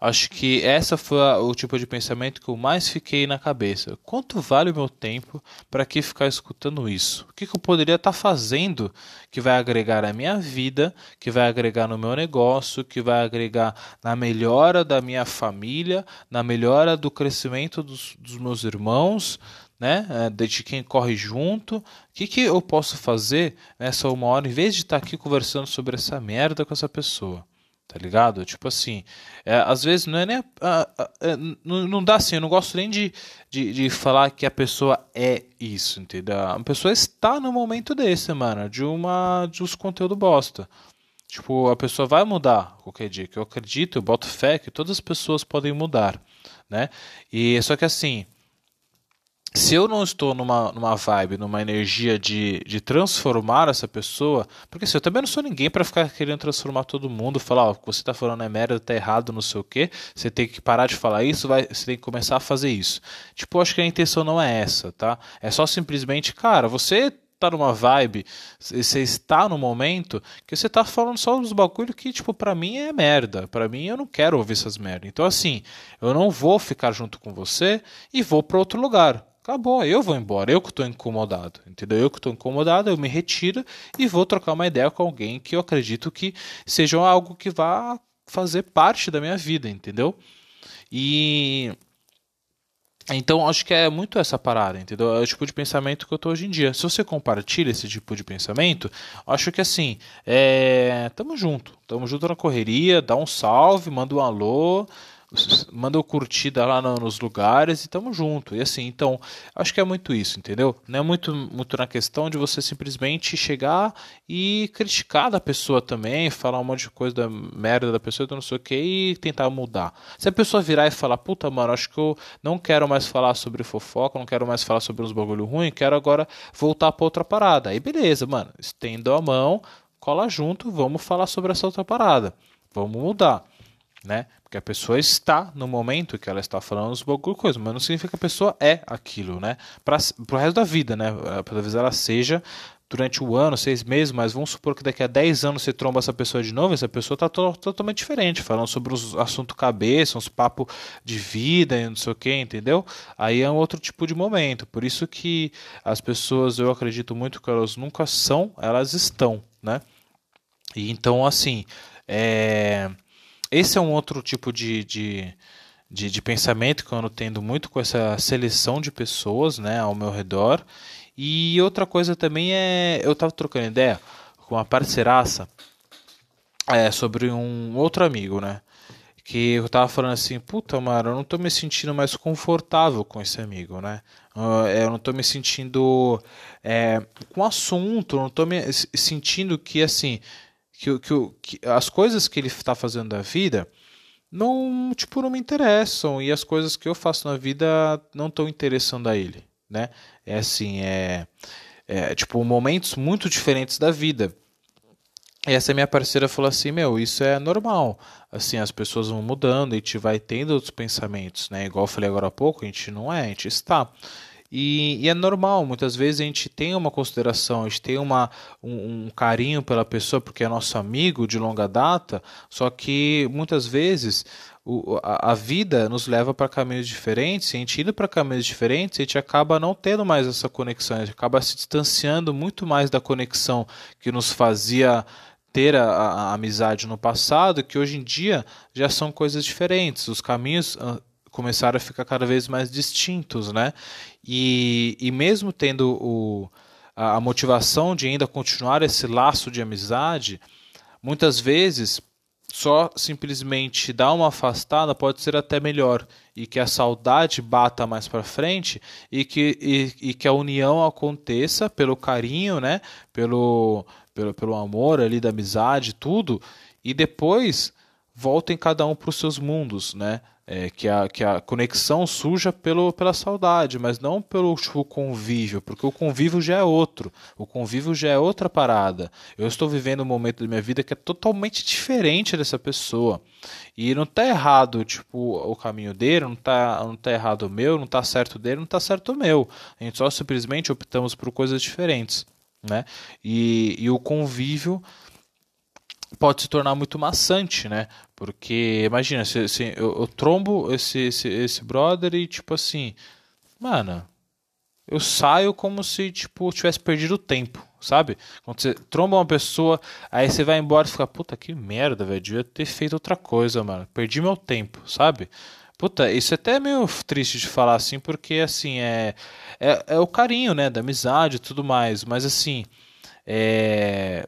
Acho que essa foi o tipo de pensamento que eu mais fiquei na cabeça. Quanto vale o meu tempo para que ficar escutando isso? O que, que eu poderia estar tá fazendo que vai agregar à minha vida, que vai agregar no meu negócio, que vai agregar na melhora da minha família, na melhora do crescimento dos, dos meus irmãos, né? É, de quem corre junto. O que, que eu posso fazer nessa uma hora, em vez de estar aqui conversando sobre essa merda com essa pessoa? Tá ligado? Tipo assim, é, às vezes não é nem. é, não, não dá assim, eu não gosto nem de, de, de, falar que a pessoa é isso, entendeu? A pessoa está no momento desse, mano, de uma. de uns conteúdo bosta. Tipo, a pessoa vai mudar qualquer dia, que eu acredito, eu boto fé que todas as pessoas podem mudar, né? E só que assim, se eu não estou numa, numa vibe, numa energia de, de transformar essa pessoa, porque assim, eu também não sou ninguém para ficar querendo transformar todo mundo, falar, ó, o que você está falando é merda, tá errado, não sei o quê, você tem que parar de falar isso, vai, você tem que começar a fazer isso. Tipo, acho que a intenção não é essa, tá? É só simplesmente, cara, você tá numa vibe, você está no momento que você tá falando só dos bagulho que, tipo, para mim é merda. para mim eu não quero ouvir essas merda. Então, assim, eu não vou ficar junto com você e vou para outro lugar acabou, eu vou embora, eu que estou incomodado, entendeu? Eu que estou incomodado, eu me retiro e vou trocar uma ideia com alguém que eu acredito que seja algo que vá fazer parte da minha vida, entendeu? E então acho que é muito essa parada, entendeu? É o tipo de pensamento que eu tô hoje em dia. Se você compartilha esse tipo de pensamento, acho que assim, é... tamo junto, tamo junto na correria, dá um salve, manda um alô, manda curtida lá nos lugares e tamo junto. E assim, então, acho que é muito isso, entendeu? Não é muito, muito na questão de você simplesmente chegar e criticar da pessoa também, falar um monte de coisa da merda da pessoa, não sei o que, e tentar mudar. Se a pessoa virar e falar, puta, mano, acho que eu não quero mais falar sobre fofoca, não quero mais falar sobre uns bagulho ruim, quero agora voltar pra outra parada. Aí beleza, mano, estendo a mão, cola junto, vamos falar sobre essa outra parada. Vamos mudar né? Porque a pessoa está no momento que ela está falando bagulho coisa, mas não significa que a pessoa é aquilo, né? Para o resto da vida, né? Talvez ela seja durante o ano, seis meses, mas vamos supor que daqui a dez anos você tromba essa pessoa de novo, essa pessoa está to totalmente diferente, falando sobre os assuntos cabeça, uns papos de vida e não sei o que, entendeu? Aí é um outro tipo de momento. Por isso que as pessoas, eu acredito muito que elas nunca são, elas estão, né? E então, assim, é esse é um outro tipo de, de, de, de pensamento que eu ando tendo muito com essa seleção de pessoas né, ao meu redor. E outra coisa também é. Eu estava trocando ideia com uma parceiraça é, sobre um outro amigo, né? Que eu tava falando assim, puta, mano, eu não tô me sentindo mais confortável com esse amigo, né? Eu não tô me sentindo é, com assunto, não tô me sentindo que, assim, que, que, que as coisas que ele está fazendo da vida não tipo não me interessam e as coisas que eu faço na vida não estão interessando a ele, né? É assim, é, é tipo momentos muito diferentes da vida. E essa minha parceira falou assim, meu, isso é normal. Assim, as pessoas vão mudando, a gente vai tendo outros pensamentos, né? Igual eu falei agora há pouco, a gente não é, a gente está. E, e, é normal, muitas vezes a gente tem uma consideração, a gente tem uma, um, um, carinho pela pessoa porque é nosso amigo de longa data, só que muitas vezes o, a, a, vida nos leva para caminhos diferentes, e a gente indo para caminhos diferentes, a gente acaba não tendo mais essa conexão, a gente acaba se distanciando muito mais da conexão que nos fazia ter a, a, amizade no passado, que hoje em dia já são coisas diferentes. Os caminhos começaram a ficar cada vez mais distintos, né? E, e mesmo tendo o, a, a motivação de ainda continuar esse laço de amizade, muitas vezes só simplesmente dar uma afastada pode ser até melhor e que a saudade bata mais para frente e que, e, e, que a união aconteça pelo carinho, né? Pelo, pelo, pelo amor ali da amizade, tudo e depois voltem cada um para os seus mundos, né? É, que, a, que a conexão surja pelo, pela saudade, mas não pelo tipo, convívio, porque o convívio já é outro, o convívio já é outra parada. Eu estou vivendo um momento da minha vida que é totalmente diferente dessa pessoa. E não está errado, tipo, o caminho dele, não está não tá errado o meu, não está certo dele, não está certo o meu. A gente só simplesmente optamos por coisas diferentes, né? E, e o convívio pode se tornar muito maçante, né? Porque, imagina, se, se eu, eu, trombo esse, esse, esse brother e, tipo assim, mano, eu saio como se, tipo, tivesse perdido tempo, sabe? Quando você tromba uma pessoa, aí você vai embora e fica, puta, que merda, velho, devia ter feito outra coisa, mano, perdi meu tempo, sabe? Puta, isso é até meio triste de falar assim, porque, assim, é, é, é o carinho, né, da amizade e tudo mais, mas, assim, é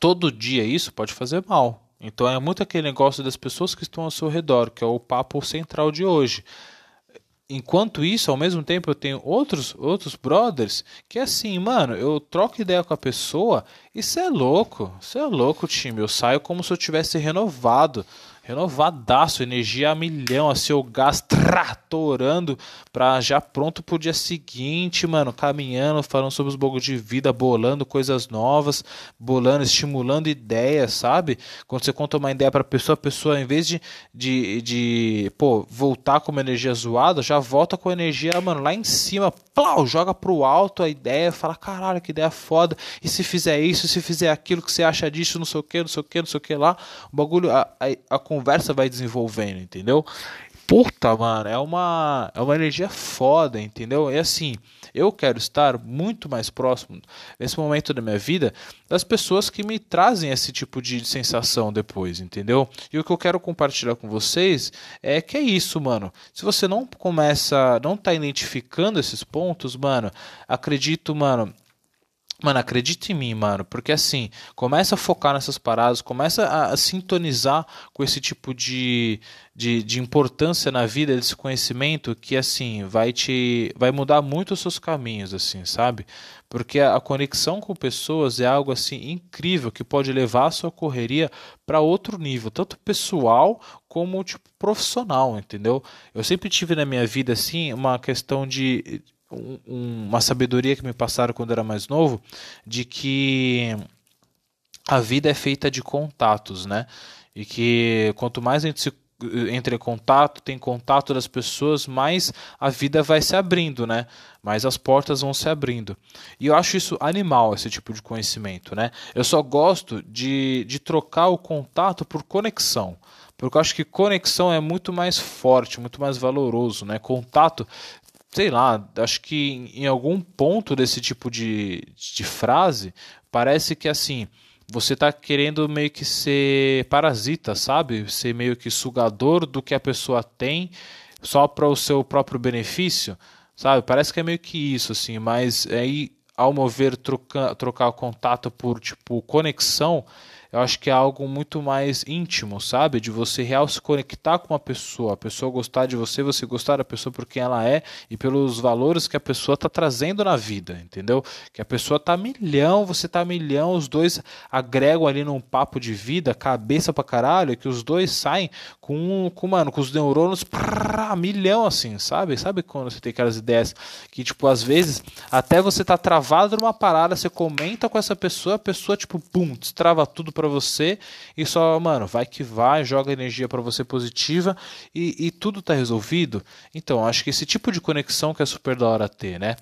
todo dia isso pode fazer mal. Então é muito aquele negócio das pessoas que estão ao seu redor, que é o papo central de hoje. Enquanto isso, ao mesmo tempo, eu tenho outros outros brothers que é assim, mano, eu troco ideia com a pessoa você é louco, você é louco, time. Eu saio como se eu tivesse renovado renovadaço, energia a milhão, assim, o gás tratorando pra já pronto pro dia seguinte, mano, caminhando, falando sobre os bogos de vida, bolando coisas novas, bolando, estimulando ideias, sabe? Quando você conta uma ideia pra pessoa, a pessoa, em vez de, de, de pô, voltar com uma energia zoada, já volta com a energia, mano, lá em cima, plau, joga pro alto a ideia, fala, caralho, que ideia foda, e se fizer isso, se fizer aquilo que você acha disso, não sei o que, não sei o que, não sei o que lá, o bagulho, a, a, a conversa vai desenvolvendo, entendeu? Puta, mano, é uma, é uma energia foda, entendeu? É assim, eu quero estar muito mais próximo, nesse momento da minha vida, das pessoas que me trazem esse tipo de sensação depois, entendeu? E o que eu quero compartilhar com vocês é que é isso, mano. Se você não começa, não tá identificando esses pontos, mano, acredito, mano, Mano, acredite em mim, mano, porque assim, começa a focar nessas paradas, começa a, a sintonizar com esse tipo de, de, de, importância na vida, desse conhecimento que assim, vai te vai mudar muito os seus caminhos, assim, sabe? Porque a, a conexão com pessoas é algo assim incrível que pode levar a sua correria para outro nível, tanto pessoal como tipo profissional, entendeu? Eu sempre tive na minha vida assim uma questão de um, uma sabedoria que me passaram quando era mais novo, de que a vida é feita de contatos, né? E que quanto mais a gente se entre contato, tem contato das pessoas, mais a vida vai se abrindo, né? Mais as portas vão se abrindo. E eu acho isso animal, esse tipo de conhecimento, né? Eu só gosto de, de trocar o contato por conexão. Porque eu acho que conexão é muito mais forte, muito mais valoroso, né? Contato sei lá, acho que em algum ponto desse tipo de, de frase, parece que assim, você está querendo meio que ser parasita, sabe? Ser meio que sugador do que a pessoa tem só para o seu próprio benefício, sabe? Parece que é meio que isso, assim, mas aí, ao mover, trocar, trocar o contato por, tipo, conexão, eu acho que é algo muito mais íntimo, sabe? De você real se conectar com uma pessoa, a pessoa gostar de você, você gostar da pessoa por quem ela é e pelos valores que a pessoa está trazendo na vida, entendeu? Que a pessoa tá milhão, você tá milhão, os dois agregam ali num papo de vida, cabeça pra caralho, que os dois saem com, com mano, com os neurônios prá, milhão assim, sabe? Sabe quando você tem aquelas ideias que, tipo, às vezes, até você tá travado numa parada, você comenta com essa pessoa, a pessoa, tipo, pum, destrava tudo pra para você e só, mano, vai que vai, joga energia para você positiva e, e tudo tá resolvido. Então, acho que esse tipo de conexão que é super da hora ter, né?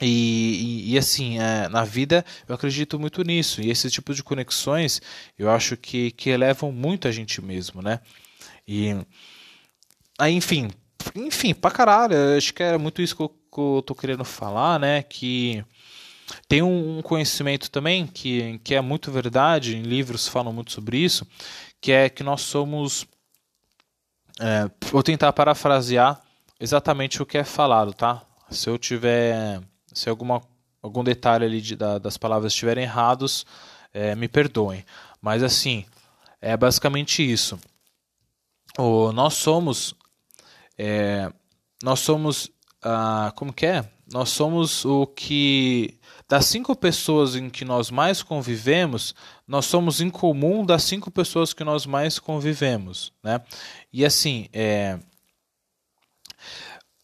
E, e, e, assim, é, na vida eu acredito muito nisso. E esse tipo de conexões eu acho que, que elevam muito a gente mesmo, né? E aí, enfim, enfim, pra caralho, acho que era muito isso que eu, que eu tô querendo falar, né? Que tem um conhecimento também que, que é muito verdade, em livros falam muito sobre isso, que é que nós somos. É, vou tentar parafrasear exatamente o que é falado, tá? Se eu tiver. Se alguma algum detalhe ali de, da, das palavras estiverem errados, é, me perdoem. Mas assim, é basicamente isso. O, nós somos. É, nós somos. Ah, como que é? Nós somos o que. Das cinco pessoas em que nós mais convivemos, nós somos em comum das cinco pessoas que nós mais convivemos. Né? E assim, é,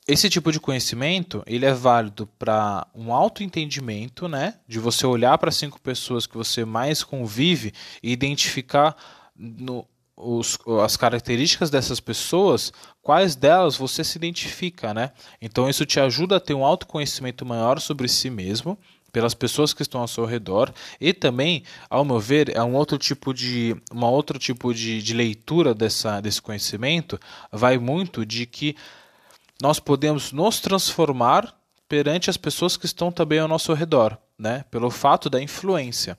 esse tipo de conhecimento ele é válido para um autoentendimento, né? De você olhar para cinco pessoas que você mais convive e identificar no, os, as características dessas pessoas, quais delas você se identifica, né? Então isso te ajuda a ter um autoconhecimento maior sobre si mesmo, pelas pessoas que estão ao seu redor e também, ao meu ver, é um outro tipo de uma outro tipo de, de leitura dessa, desse conhecimento vai muito de que nós podemos nos transformar perante as pessoas que estão também ao nosso redor, né? Pelo fato da influência.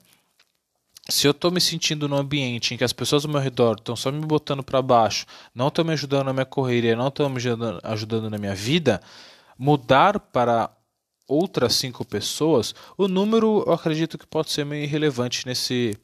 Se eu estou me sentindo num ambiente em que as pessoas ao meu redor estão só me botando para baixo, não estão me ajudando na minha correria, não estão me ajudando, ajudando na minha vida, mudar para outras cinco pessoas, o número eu acredito que pode ser meio irrelevante nesse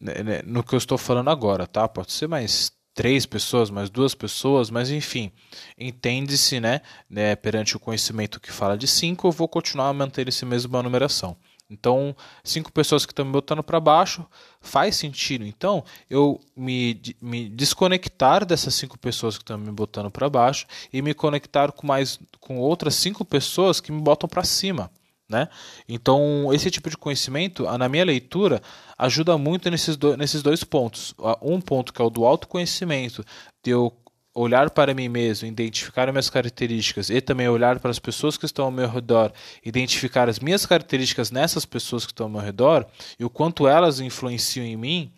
né, né, no que eu estou falando agora, tá? Pode ser mais três pessoas, mais duas pessoas, mas enfim, entende-se, né, né, perante o conhecimento que fala de cinco, eu vou continuar a manter esse mesma numeração. Então, cinco pessoas que estão me botando para baixo faz sentido. Então, eu me, me desconectar dessas cinco pessoas que estão me botando para baixo e me conectar com mais com outras cinco pessoas que me botam para cima. Né? Então, esse tipo de conhecimento, na minha leitura, ajuda muito nesses, do, nesses dois pontos. Um ponto que é o do autoconhecimento, de eu olhar para mim mesmo, identificar minhas características e também olhar para as pessoas que estão ao meu redor, identificar as minhas características nessas pessoas que estão ao meu redor e o quanto elas influenciam em mim,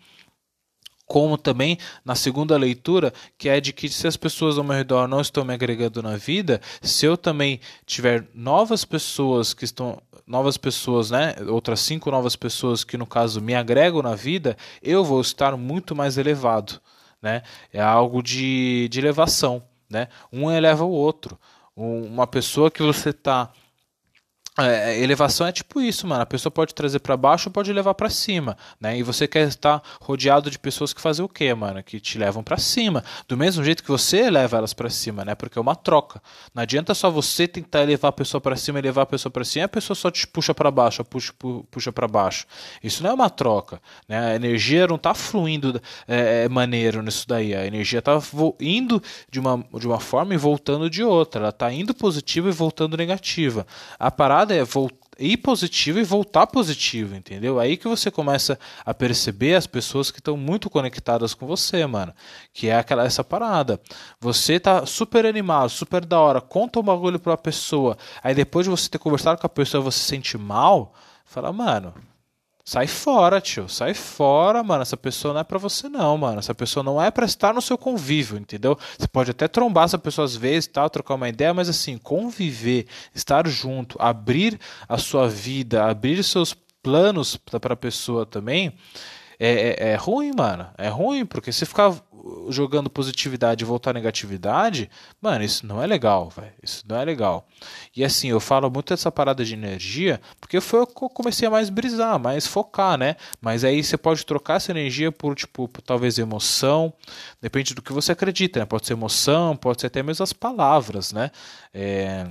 como também na segunda leitura, que é de que se as pessoas ao meu redor não estão me agregando na vida, se eu também tiver novas pessoas que estão novas pessoas, né, outras cinco novas pessoas que no caso me agregam na vida, eu vou estar muito mais elevado, né? É algo de, de elevação, né? Um eleva o outro. uma pessoa que você está é, é, elevação é tipo isso, mano. A pessoa pode trazer para baixo ou pode levar para cima, né? E você quer estar rodeado de pessoas que fazem o quê, mano? Que te levam para cima. Do mesmo jeito que você leva elas para cima, né? Porque é uma troca. Não adianta só você tentar levar a pessoa para cima e levar a pessoa para cima e a pessoa só te puxa para baixo, puxa, puxa para baixo. Isso não é uma troca, né? A energia não tá fluindo é, é maneiro nisso daí. A energia tá indo de uma, de uma forma e voltando de outra. Ela tá indo positiva e voltando negativa. A parada é ir positivo e voltar positivo, entendeu? Aí que você começa a perceber as pessoas que estão muito conectadas com você, mano. Que é aquela essa parada. Você tá super animado, super da hora, conta um bagulho pra pessoa. Aí depois de você ter conversado com a pessoa, você se sente mal, fala, mano, Sai fora, tio. Sai fora, mano. Essa pessoa não é para você, não, mano. Essa pessoa não é para estar no seu convívio, entendeu? Você pode até trombar essa pessoa às vezes, tal, trocar uma ideia, mas assim, conviver, estar junto, abrir a sua vida, abrir seus planos para a pessoa também, é, é, é, ruim, mano. É ruim, porque se ficar jogando positividade e voltar negatividade, mano, isso não é legal, velho. Isso não é legal. E assim, eu falo muito dessa parada de energia, porque foi o que eu comecei a mais brisar, mais focar, né? Mas aí você pode trocar essa energia por, tipo, por, talvez emoção, depende do que você acredita, né? Pode ser emoção, pode ser até mesmo as palavras, né? É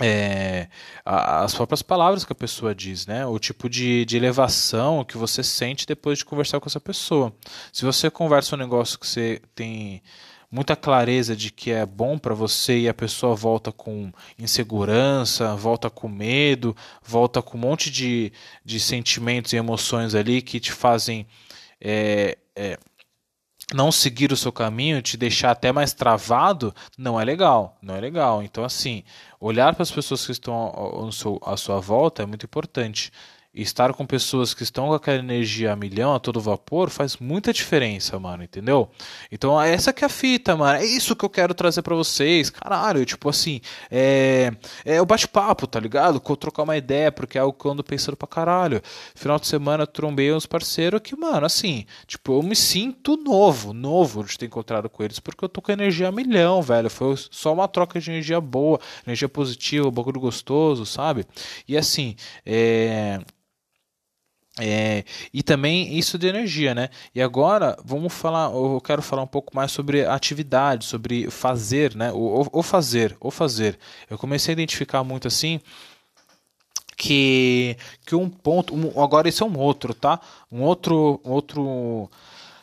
é, as próprias palavras que a pessoa diz, né? O tipo de, de elevação que você sente depois de conversar com essa pessoa. Se você conversa um negócio que você tem muita clareza de que é bom para você e a pessoa volta com insegurança, volta com medo, volta com um monte de, de sentimentos e emoções ali que te fazem é, é, não seguir o seu caminho, te deixar até mais travado, não é legal, não é legal. Então, assim, olhar para as pessoas que estão ao seu, à sua volta é muito importante. Estar com pessoas que estão com aquela energia a milhão, a todo vapor, faz muita diferença, mano, entendeu? Então, essa que é a fita, mano. É isso que eu quero trazer para vocês. Caralho, tipo assim, é, é o bate-papo, tá ligado? Trocar uma ideia, porque é algo que eu ando pensando pra caralho. Final de semana, trombei uns parceiros que, mano, assim, tipo, eu me sinto novo, novo de ter encontrado com eles, porque eu tô com energia a milhão, velho. Foi só uma troca de energia boa, energia positiva, um bagulho gostoso, sabe? E assim, é é, e também isso de energia, né? E agora vamos falar, eu quero falar um pouco mais sobre atividade, sobre fazer, né? O, fazer, o fazer. Eu comecei a identificar muito assim que que um ponto, um, agora esse é um outro, tá? Um outro, outro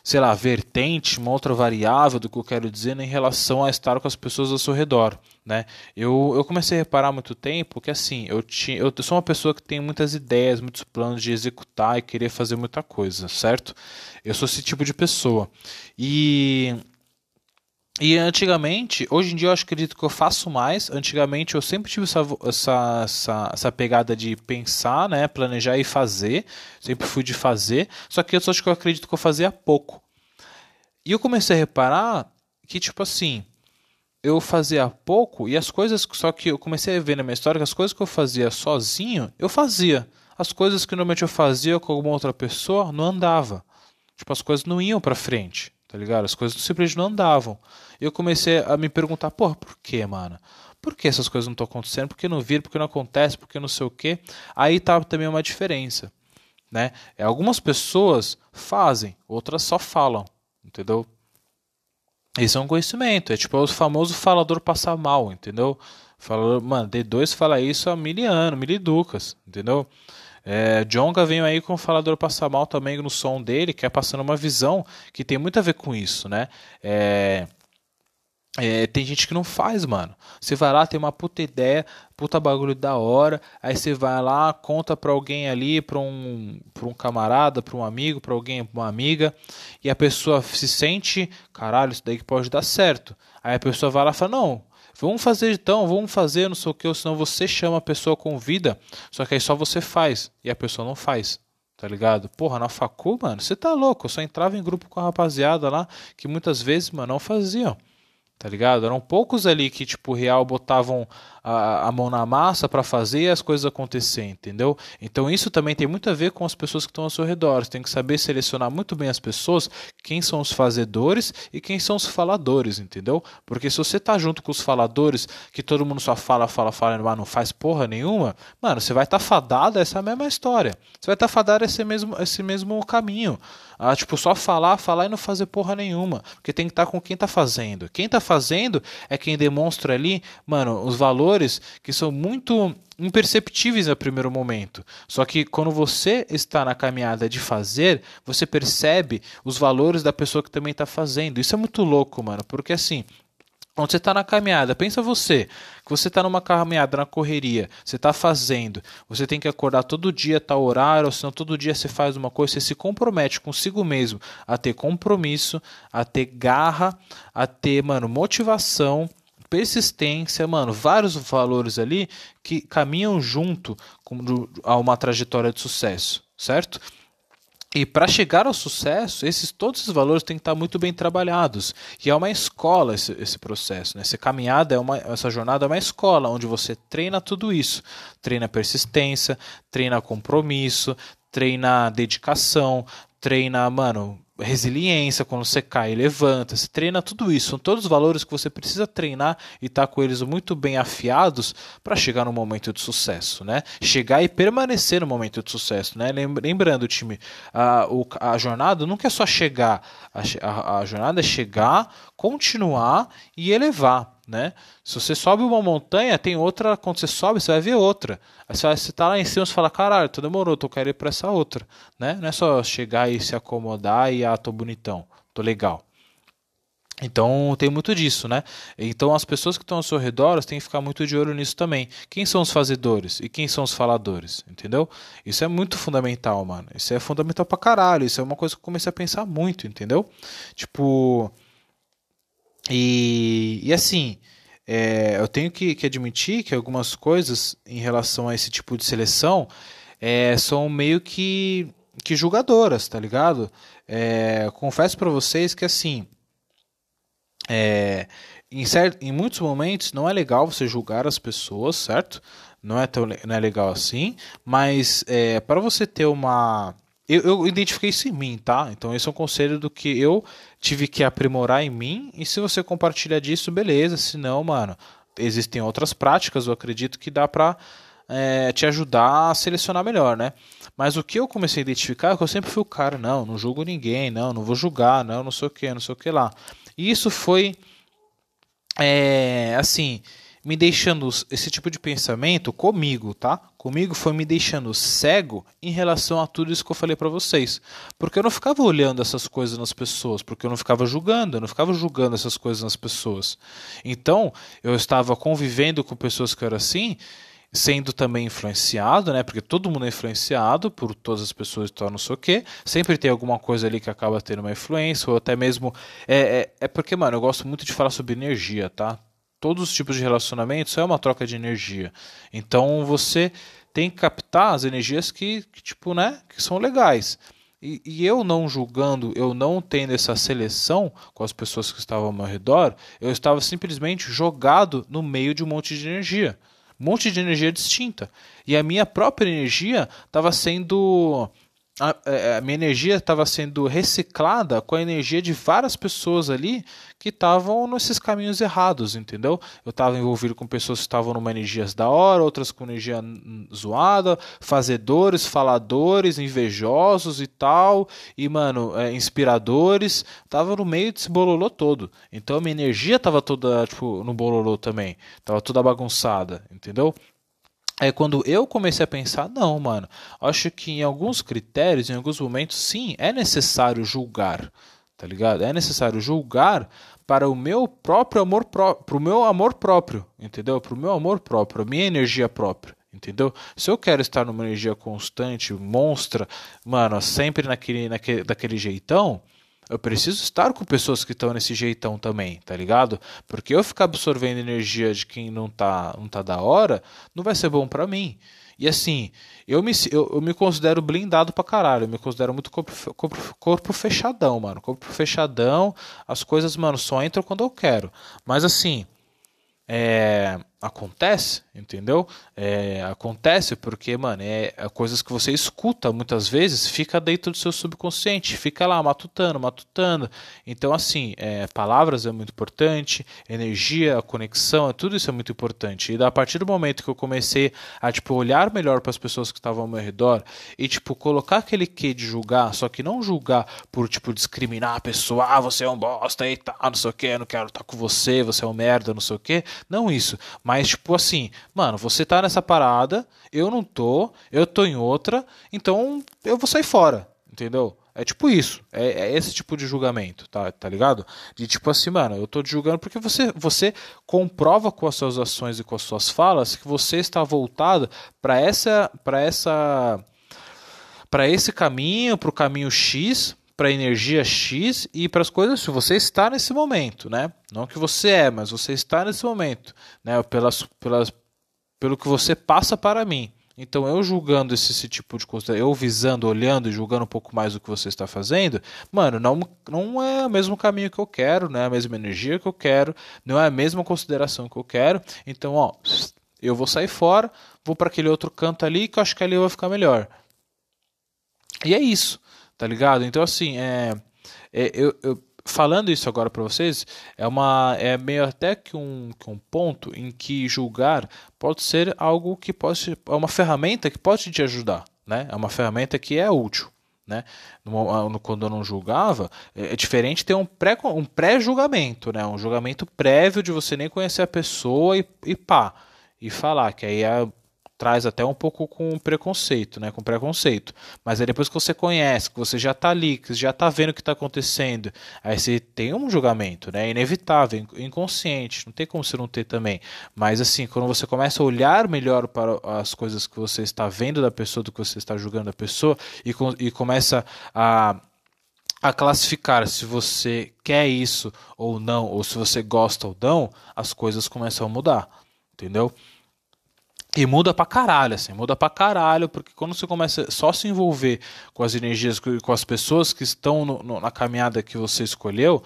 sei lá, vertente, uma outra variável do que eu quero dizer em relação a estar com as pessoas ao seu redor. Né? Eu, eu comecei a reparar há muito tempo que assim, eu, tinha, eu sou uma pessoa que tem muitas ideias, muitos planos de executar e querer fazer muita coisa, certo? Eu sou esse tipo de pessoa. E e antigamente, hoje em dia eu acredito que eu faço mais. Antigamente eu sempre tive essa, essa, essa, essa, pegada de pensar, né? Planejar e fazer. Sempre fui de fazer. Só que eu só acho que eu acredito que eu fazia pouco. E eu comecei a reparar que, tipo assim, eu fazia pouco e as coisas. Só que eu comecei a ver na minha história que as coisas que eu fazia sozinho, eu fazia. As coisas que normalmente eu fazia com alguma outra pessoa, não andava. Tipo, as coisas não iam pra frente, tá ligado? As coisas simplesmente não andavam. E eu comecei a me perguntar, porra, por que, mano? Por que essas coisas não estão acontecendo? Por que não vira? Por que não acontece? Por que não sei o quê? Aí tá também uma diferença, né? É, algumas pessoas fazem, outras só falam, entendeu? Isso é um conhecimento, é tipo o famoso falador passar mal, entendeu? Falador, mano, D2 fala isso há mil anos, mil ducas, entendeu? É, Jonga veio aí com o falador passar mal também no som dele, que é passando uma visão que tem muito a ver com isso, né? É, é, tem gente que não faz, mano. Você vai lá, tem uma puta ideia, puta bagulho da hora, aí você vai lá, conta pra alguém ali, pra um, pra um camarada, pra um amigo, pra alguém, pra uma amiga, e a pessoa se sente, caralho, isso daí que pode dar certo. Aí a pessoa vai lá e fala, não, vamos fazer então, vamos fazer, não sei o que, senão você chama a pessoa, convida, só que aí só você faz, e a pessoa não faz. Tá ligado? Porra, na facu, mano, você tá louco. Eu só entrava em grupo com a rapaziada lá que muitas vezes, mano, não faziam tá ligado? Eram poucos ali que, tipo, real botavam a, a mão na massa para fazer as coisas acontecer, entendeu? Então isso também tem muito a ver com as pessoas que estão ao seu redor. Você tem que saber selecionar muito bem as pessoas, quem são os fazedores e quem são os faladores, entendeu? Porque se você tá junto com os faladores, que todo mundo só fala, fala, fala, mas não faz porra nenhuma, mano, você vai estar tá fadado a essa mesma história. Você vai estar tá fadado a esse mesmo, esse mesmo caminho. Ah, tipo, só falar, falar e não fazer porra nenhuma. Porque tem que estar tá com quem tá fazendo. Quem tá fazendo é quem demonstra ali, mano, os valores valores que são muito imperceptíveis no primeiro momento. Só que quando você está na caminhada de fazer, você percebe os valores da pessoa que também está fazendo. Isso é muito louco, mano, porque assim, quando você está na caminhada, pensa você, que você está numa caminhada, na correria, você está fazendo, você tem que acordar todo dia, tal horário, ou senão todo dia você faz uma coisa, você se compromete consigo mesmo a ter compromisso, a ter garra, a ter, mano, motivação, persistência, mano, vários valores ali que caminham junto a uma trajetória de sucesso, certo? E para chegar ao sucesso, esses todos esses valores têm que estar muito bem trabalhados. E é uma escola esse, esse processo. Né? Essa caminhada, é uma, essa jornada é uma escola onde você treina tudo isso. Treina persistência, treina compromisso, treina dedicação, treina, mano, resiliência, quando você cai levanta, você treina tudo isso. São todos os valores que você precisa treinar e estar tá com eles muito bem afiados para chegar no momento de sucesso, né? Chegar e permanecer no momento de sucesso, né? Lembrando, time, a, o, a jornada nunca é só chegar, a, a, a jornada é chegar, continuar e elevar né? Se você sobe uma montanha, tem outra, quando você sobe, você vai ver outra. Aí você, você tá lá em cima, você fala, caralho, tu demorou, tô querendo ir pra essa outra, né? Não é só chegar e se acomodar e, ah, tô bonitão, tô legal. Então tem muito disso, né? Então as pessoas que estão ao seu redor têm que ficar muito de olho nisso também. Quem são os fazedores e quem são os faladores, entendeu? Isso é muito fundamental, mano. Isso é fundamental pra caralho. Isso é uma coisa que eu comecei a pensar muito, entendeu? Tipo, e, e assim, é, eu tenho que, que, admitir que algumas coisas em relação a esse tipo de seleção é, são meio que, que julgadoras, tá ligado? É, confesso para vocês que assim. É, em, certo, em muitos momentos não é legal você julgar as pessoas, certo? Não é tão não é legal assim, mas é, para você ter uma eu, eu, identifiquei isso em mim, tá? Então esse é um conselho do que eu tive que aprimorar em mim. E se você compartilha disso, beleza. Se não, mano, existem outras práticas, eu acredito que dá pra é, te ajudar a selecionar melhor, né? Mas o que eu comecei a identificar é que eu sempre fui o cara, não, não julgo ninguém, não, não vou julgar, não, não sei o que, não sei o que lá. E isso foi, é, assim, me deixando esse tipo de pensamento comigo, tá? Comigo foi me deixando cego em relação a tudo isso que eu falei para vocês. Porque eu não ficava olhando essas coisas nas pessoas, porque eu não ficava julgando, eu não ficava julgando essas coisas nas pessoas. Então, eu estava convivendo com pessoas que eram assim, sendo também influenciado, né? Porque todo mundo é influenciado por todas as pessoas que não sei o quê. Sempre tem alguma coisa ali que acaba tendo uma influência, ou até mesmo. É, é, é porque, mano, eu gosto muito de falar sobre energia, tá? Todos os tipos de relacionamentos é uma troca de energia. Então você tem que captar as energias que, que tipo, né, que são legais. E, e, eu não julgando, eu não tendo essa seleção com as pessoas que estavam ao meu redor, eu estava simplesmente jogado no meio de um monte de energia. Um monte de energia distinta. E a minha própria energia estava sendo a, é, a minha energia estava sendo reciclada com a energia de várias pessoas ali que estavam nesses caminhos errados, entendeu? Eu estava envolvido com pessoas que estavam numa energia da hora, outras com energia zoada, fazedores, faladores, invejosos e tal, e mano, é, inspiradores, tava no meio desse bololô todo. Então a minha energia estava toda tipo no bololô também, tava toda bagunçada, entendeu? é quando eu comecei a pensar, não, mano, acho que em alguns critérios, em alguns momentos, sim, é necessário julgar, tá ligado? É necessário julgar para o meu próprio amor próprio, para o meu amor próprio, entendeu? Para o meu amor próprio, a minha energia própria. Entendeu? Se eu quero estar numa energia constante, monstra, mano, sempre naquele, naquele, daquele jeitão, eu preciso estar com pessoas que estão nesse jeitão também, tá ligado? Porque eu ficar absorvendo energia de quem não tá, não tá da hora, não vai ser bom para mim. E assim, eu me, eu, eu, me considero blindado pra caralho. Eu me considero muito corpo, corpo, corpo, fechadão, mano. Corpo fechadão. As coisas, mano, só entram quando eu quero. Mas assim, é, acontece, entendeu? É, acontece porque, mano, é, é, coisas que você escuta muitas vezes, fica dentro do seu subconsciente, fica lá matutando, matutando. Então, assim, é, palavras é muito importante, energia, conexão, tudo isso é muito importante. E a partir do momento que eu comecei a, tipo, olhar melhor para as pessoas que estavam ao meu redor e, tipo, colocar aquele quê de julgar, só que não julgar por, tipo, discriminar a pessoa, ah, você é um bosta e tal, não sei o que, não quero estar com você, você é um merda, não sei o que. Não isso mas, tipo assim, mano, você tá nessa parada, eu não tô, eu tô em outra, então eu vou sair fora, entendeu? É tipo isso, é, é, esse tipo de julgamento, tá, tá ligado? De tipo assim, mano, eu tô te julgando porque você, você comprova com as suas ações e com as suas falas que você está voltado para essa, para essa, para esse caminho, para o caminho X, para energia X e para as coisas se você está nesse momento, né? Não que você é, mas você está nesse momento, né? Pelas, pelas, pelo que você passa para mim. Então, eu julgando esse, esse tipo de coisa, eu visando, olhando e julgando um pouco mais do que você está fazendo, mano, não, não é o mesmo caminho que eu quero, não é a mesma energia que eu quero, não é a mesma consideração que eu quero. Então, ó, eu vou sair fora, vou para aquele outro canto ali que eu acho que ali vai ficar melhor. E é isso. Tá ligado? Então, assim, é, é eu, eu, falando isso agora para vocês, é, uma, é meio até que um, que um ponto em que julgar pode ser algo que pode. É uma ferramenta que pode te ajudar. Né? É uma ferramenta que é útil. Né? No, quando eu não julgava, é, é diferente ter um pré-julgamento, um pré -julgamento, né? um julgamento prévio de você nem conhecer a pessoa e, e pá, e falar, que aí é traz até um pouco com preconceito, né? Com preconceito. Mas aí depois que você conhece, que você já está ali, que já está vendo o que está acontecendo, aí você tem um julgamento, né? É inevitável, inconsciente, não tem como você não ter também. Mas assim, quando você começa a olhar melhor para as coisas que você está vendo da pessoa, do que você está julgando da pessoa, e, e começa a a classificar se você quer isso ou não, ou se você gosta ou não, as coisas começam a mudar, entendeu? E muda pra caralho, assim, muda pra caralho, porque quando você começa só se envolver com as energias, com com as pessoas que estão no- no- na caminhada que você escolheu,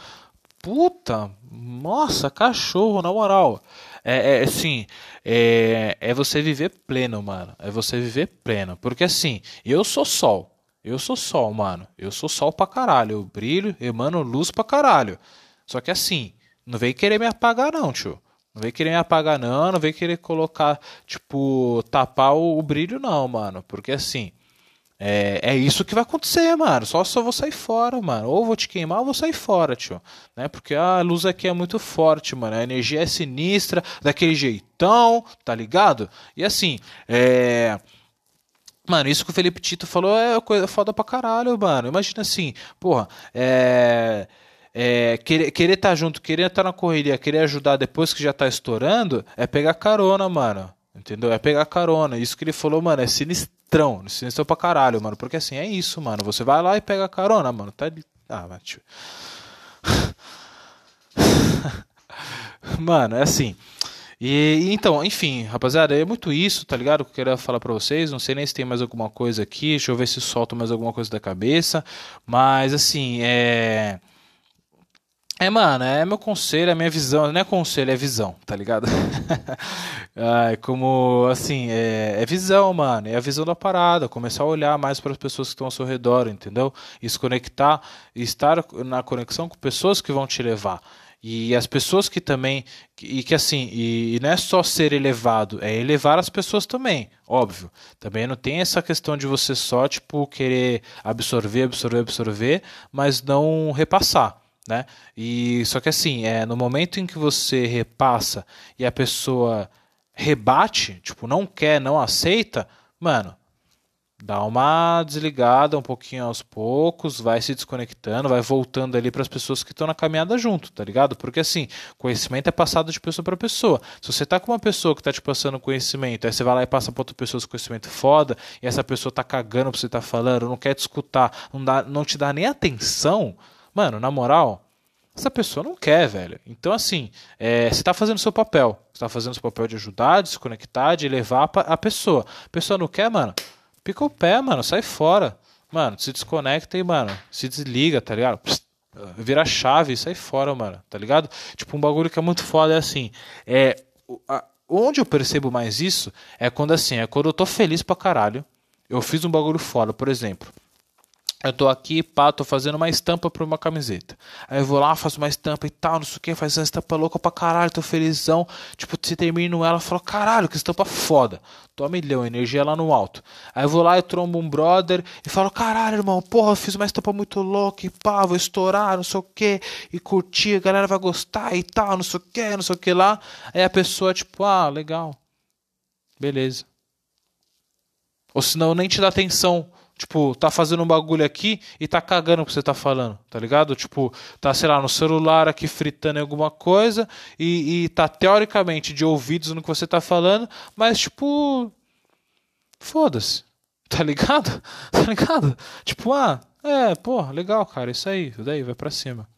puta, nossa, cachorro, na moral. É, é assim, é, é você viver pleno, mano. É você viver pleno. Porque assim, eu sou sol. Eu sou sol, mano. Eu sou sol pra caralho. Eu brilho, emano luz pra caralho. Só que assim, não vem querer me apagar, não, tio. Não vem querer me apagar, não. Não vem querer colocar, tipo, tapar o, o brilho, não, mano. Porque assim, é, é isso que vai acontecer, mano. Só só vou sair fora, mano. Ou vou te queimar ou vou sair fora, tio. Né? Porque a luz aqui é muito forte, mano. A energia é sinistra, daquele jeitão, tá ligado? E assim, é. Mano, isso que o Felipe Tito falou é coisa foda pra caralho, mano. Imagina assim, porra, é. É, querer querer tá junto, querer estar na correria, querer ajudar depois que já tá estourando, é pegar carona, mano. Entendeu? É pegar carona. Isso que ele falou, mano, é sinistrão. Sinistrão pra caralho, mano. Porque assim, é isso, mano. Você vai lá e pega carona, mano. Tá. Ah, mas, tio. Mano, é assim. E então, enfim, rapaziada, é muito isso, tá ligado? Que eu queria falar pra vocês. Não sei nem se tem mais alguma coisa aqui. Deixa eu ver se solto mais alguma coisa da cabeça. Mas assim, é. É, mano, é meu conselho, é minha visão. Não é conselho, é visão, tá ligado? Ai, como, assim, é, é visão, mano. É a visão da parada. Começar a olhar mais para as pessoas que estão ao seu redor, entendeu? E se conectar, estar na conexão com pessoas que vão te levar. E as pessoas que também. E que assim, e, e não é só ser elevado, é elevar as pessoas também, óbvio. Também não tem essa questão de você só, tipo, querer absorver, absorver, absorver, mas não repassar né? E só que assim, é no momento em que você repassa e a pessoa rebate, tipo, não quer, não aceita, mano, dá uma desligada um pouquinho aos poucos, vai se desconectando, vai voltando ali para as pessoas que estão na caminhada junto, tá ligado? Porque assim, conhecimento é passado de pessoa para pessoa. Se você tá com uma pessoa que tá te passando conhecimento, aí você vai lá e passa para outra pessoa esse conhecimento foda, e essa pessoa tá cagando pra você tá falando, não quer te escutar, não dá, não te dá nem atenção, Mano, na moral, essa pessoa não quer, velho. Então, assim, é, você tá fazendo seu papel. Você tá fazendo o seu papel de ajudar, de se conectar, de levar a pessoa. A pessoa não quer, mano, pica o pé, mano, sai fora. Mano, se desconecta e, mano, se desliga, tá ligado? Psst, vira chave e sai fora, mano, tá ligado? Tipo, um bagulho que é muito foda é assim, é... a- Onde eu percebo mais isso é quando, assim, é quando eu tô feliz pra caralho, eu fiz um bagulho foda, por exemplo. Eu tô aqui, pá, tô fazendo uma estampa pra uma camiseta. Aí eu vou lá, faço uma estampa e tal, não sei o que, faz uma estampa louca pra caralho, tô felizão. Tipo, se termino ela, eu falo, caralho, que estampa foda. Tô a milhão, energia lá no alto. Aí eu vou lá e trombo um brother e falo, caralho, irmão, porra, eu fiz uma estampa muito louca e pá, vou estourar, não sei o que, e curtir, a galera vai gostar e tal, não sei o que, não sei o que lá. Aí a pessoa, tipo, ah, legal. Beleza. Ou senão nem te dá atenção. Tipo, tá fazendo um bagulho aqui e tá cagando o que você tá falando, tá ligado? Tipo, tá, sei lá, no celular aqui fritando alguma coisa e, e tá teoricamente de ouvidos no que você tá falando, mas tipo. Foda-se. Tá ligado? Tá ligado? Tipo, ah, é, pô, legal, cara, isso aí, daí, vai pra cima.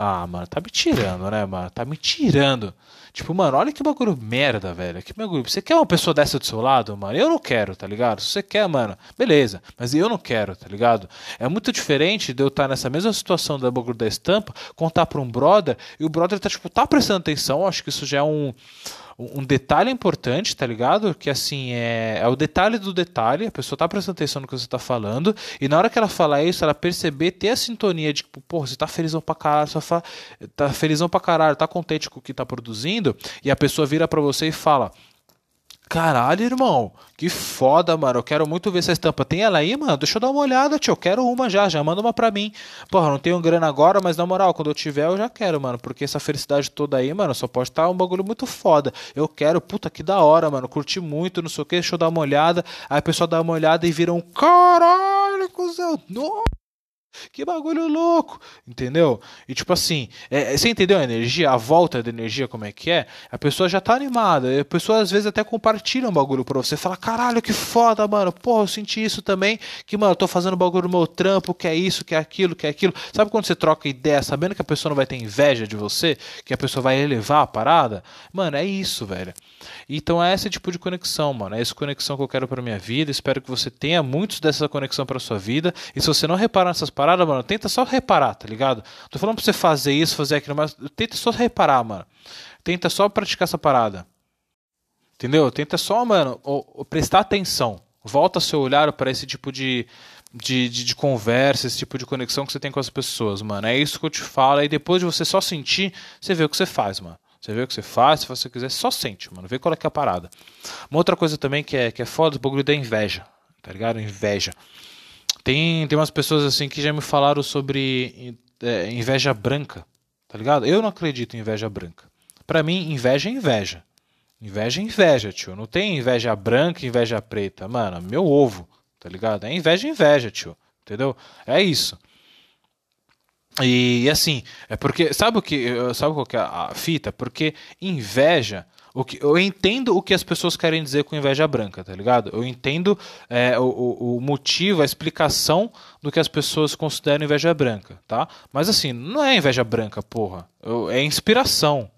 Ah, mano, tá me tirando, né, mano? Tá me tirando. Tipo, mano, olha que bagulho merda, velho. Que bagulho. Você quer uma pessoa dessa do seu lado, mano? Eu não quero, tá ligado? Se você quer, mano, beleza. Mas eu não quero, tá ligado? É muito diferente de eu estar nessa mesma situação da bagulho da estampa, contar pra um brother, e o brother tá, tipo, tá prestando atenção. Acho que isso já é um. Um detalhe importante, tá ligado? Que assim, é, é o detalhe do detalhe, a pessoa tá prestando atenção no que você tá falando, e na hora que ela falar isso, ela perceber, ter a sintonia de, tipo, porra, você tá felizão pra caralho, você fa... tá felizão pra caralho, tá contente com o que tá produzindo, e a pessoa vira pra você e fala. Caralho, irmão, que foda, mano. Eu quero muito ver essa estampa. Tem ela aí, mano? Deixa eu dar uma olhada, tio. Eu quero uma já, já manda uma pra mim. Porra, não tenho grana agora, mas na moral, quando eu tiver, eu já quero, mano. Porque essa felicidade toda aí, mano, só pode estar um bagulho muito foda. Eu quero, puta, que da hora, mano. Curti muito, não sei o que, deixa eu dar uma olhada. Aí a pessoa dá uma olhada e vira um caralho, cuzão. Nossa. Que bagulho louco, entendeu? E tipo assim, é, você entendeu a energia, a volta da energia, como é que é? A pessoa já tá animada, a pessoa às vezes até compartilha um bagulho pra você, fala, caralho, que foda, mano, porra, eu senti isso também, que, mano, eu tô fazendo bagulho no meu trampo, que é isso, que é aquilo, que é aquilo. Sabe quando você troca ideia, sabendo que a pessoa não vai ter inveja de você, que a pessoa vai elevar a parada? Mano, é isso, velho. Então é esse tipo de conexão, mano, é essa conexão que eu quero pra minha vida, espero que você tenha muitos dessa conexão pra sua vida, e se você não reparar nessas paradas, mano, tenta só reparar, tá ligado? Tô falando pra você fazer isso, fazer aquilo, mas tenta só reparar, mano. Tenta só praticar essa parada. Entendeu? Tenta só, mano, prestar atenção. Volta seu olhar para esse tipo de, de, de, de, conversa, esse tipo de conexão que você tem com as pessoas, mano. É isso que eu te falo. E depois de você só sentir, você vê o que você faz, mano. Você vê o que você faz, se você quiser, só sente, mano. Vê qual é que é a parada. Uma outra coisa também que é, que é foda, o bagulho da inveja. Tá ligado? Inveja. Tem, tem umas pessoas assim que já me falaram sobre é, inveja branca, tá ligado? Eu não acredito em inveja branca. Para mim, inveja é inveja. Inveja é inveja, tio. Não tem inveja branca inveja preta. Mano, meu ovo, tá ligado? É inveja inveja, tio. Entendeu? É isso. E assim, é porque. Sabe o que. Sabe qual que é a fita? Porque inveja o que, eu entendo o que as pessoas querem dizer com inveja branca, tá ligado? Eu entendo é, o, o motivo, a explicação do que as pessoas consideram inveja branca, tá? Mas assim, não é inveja branca, porra. Eu, é inspiração,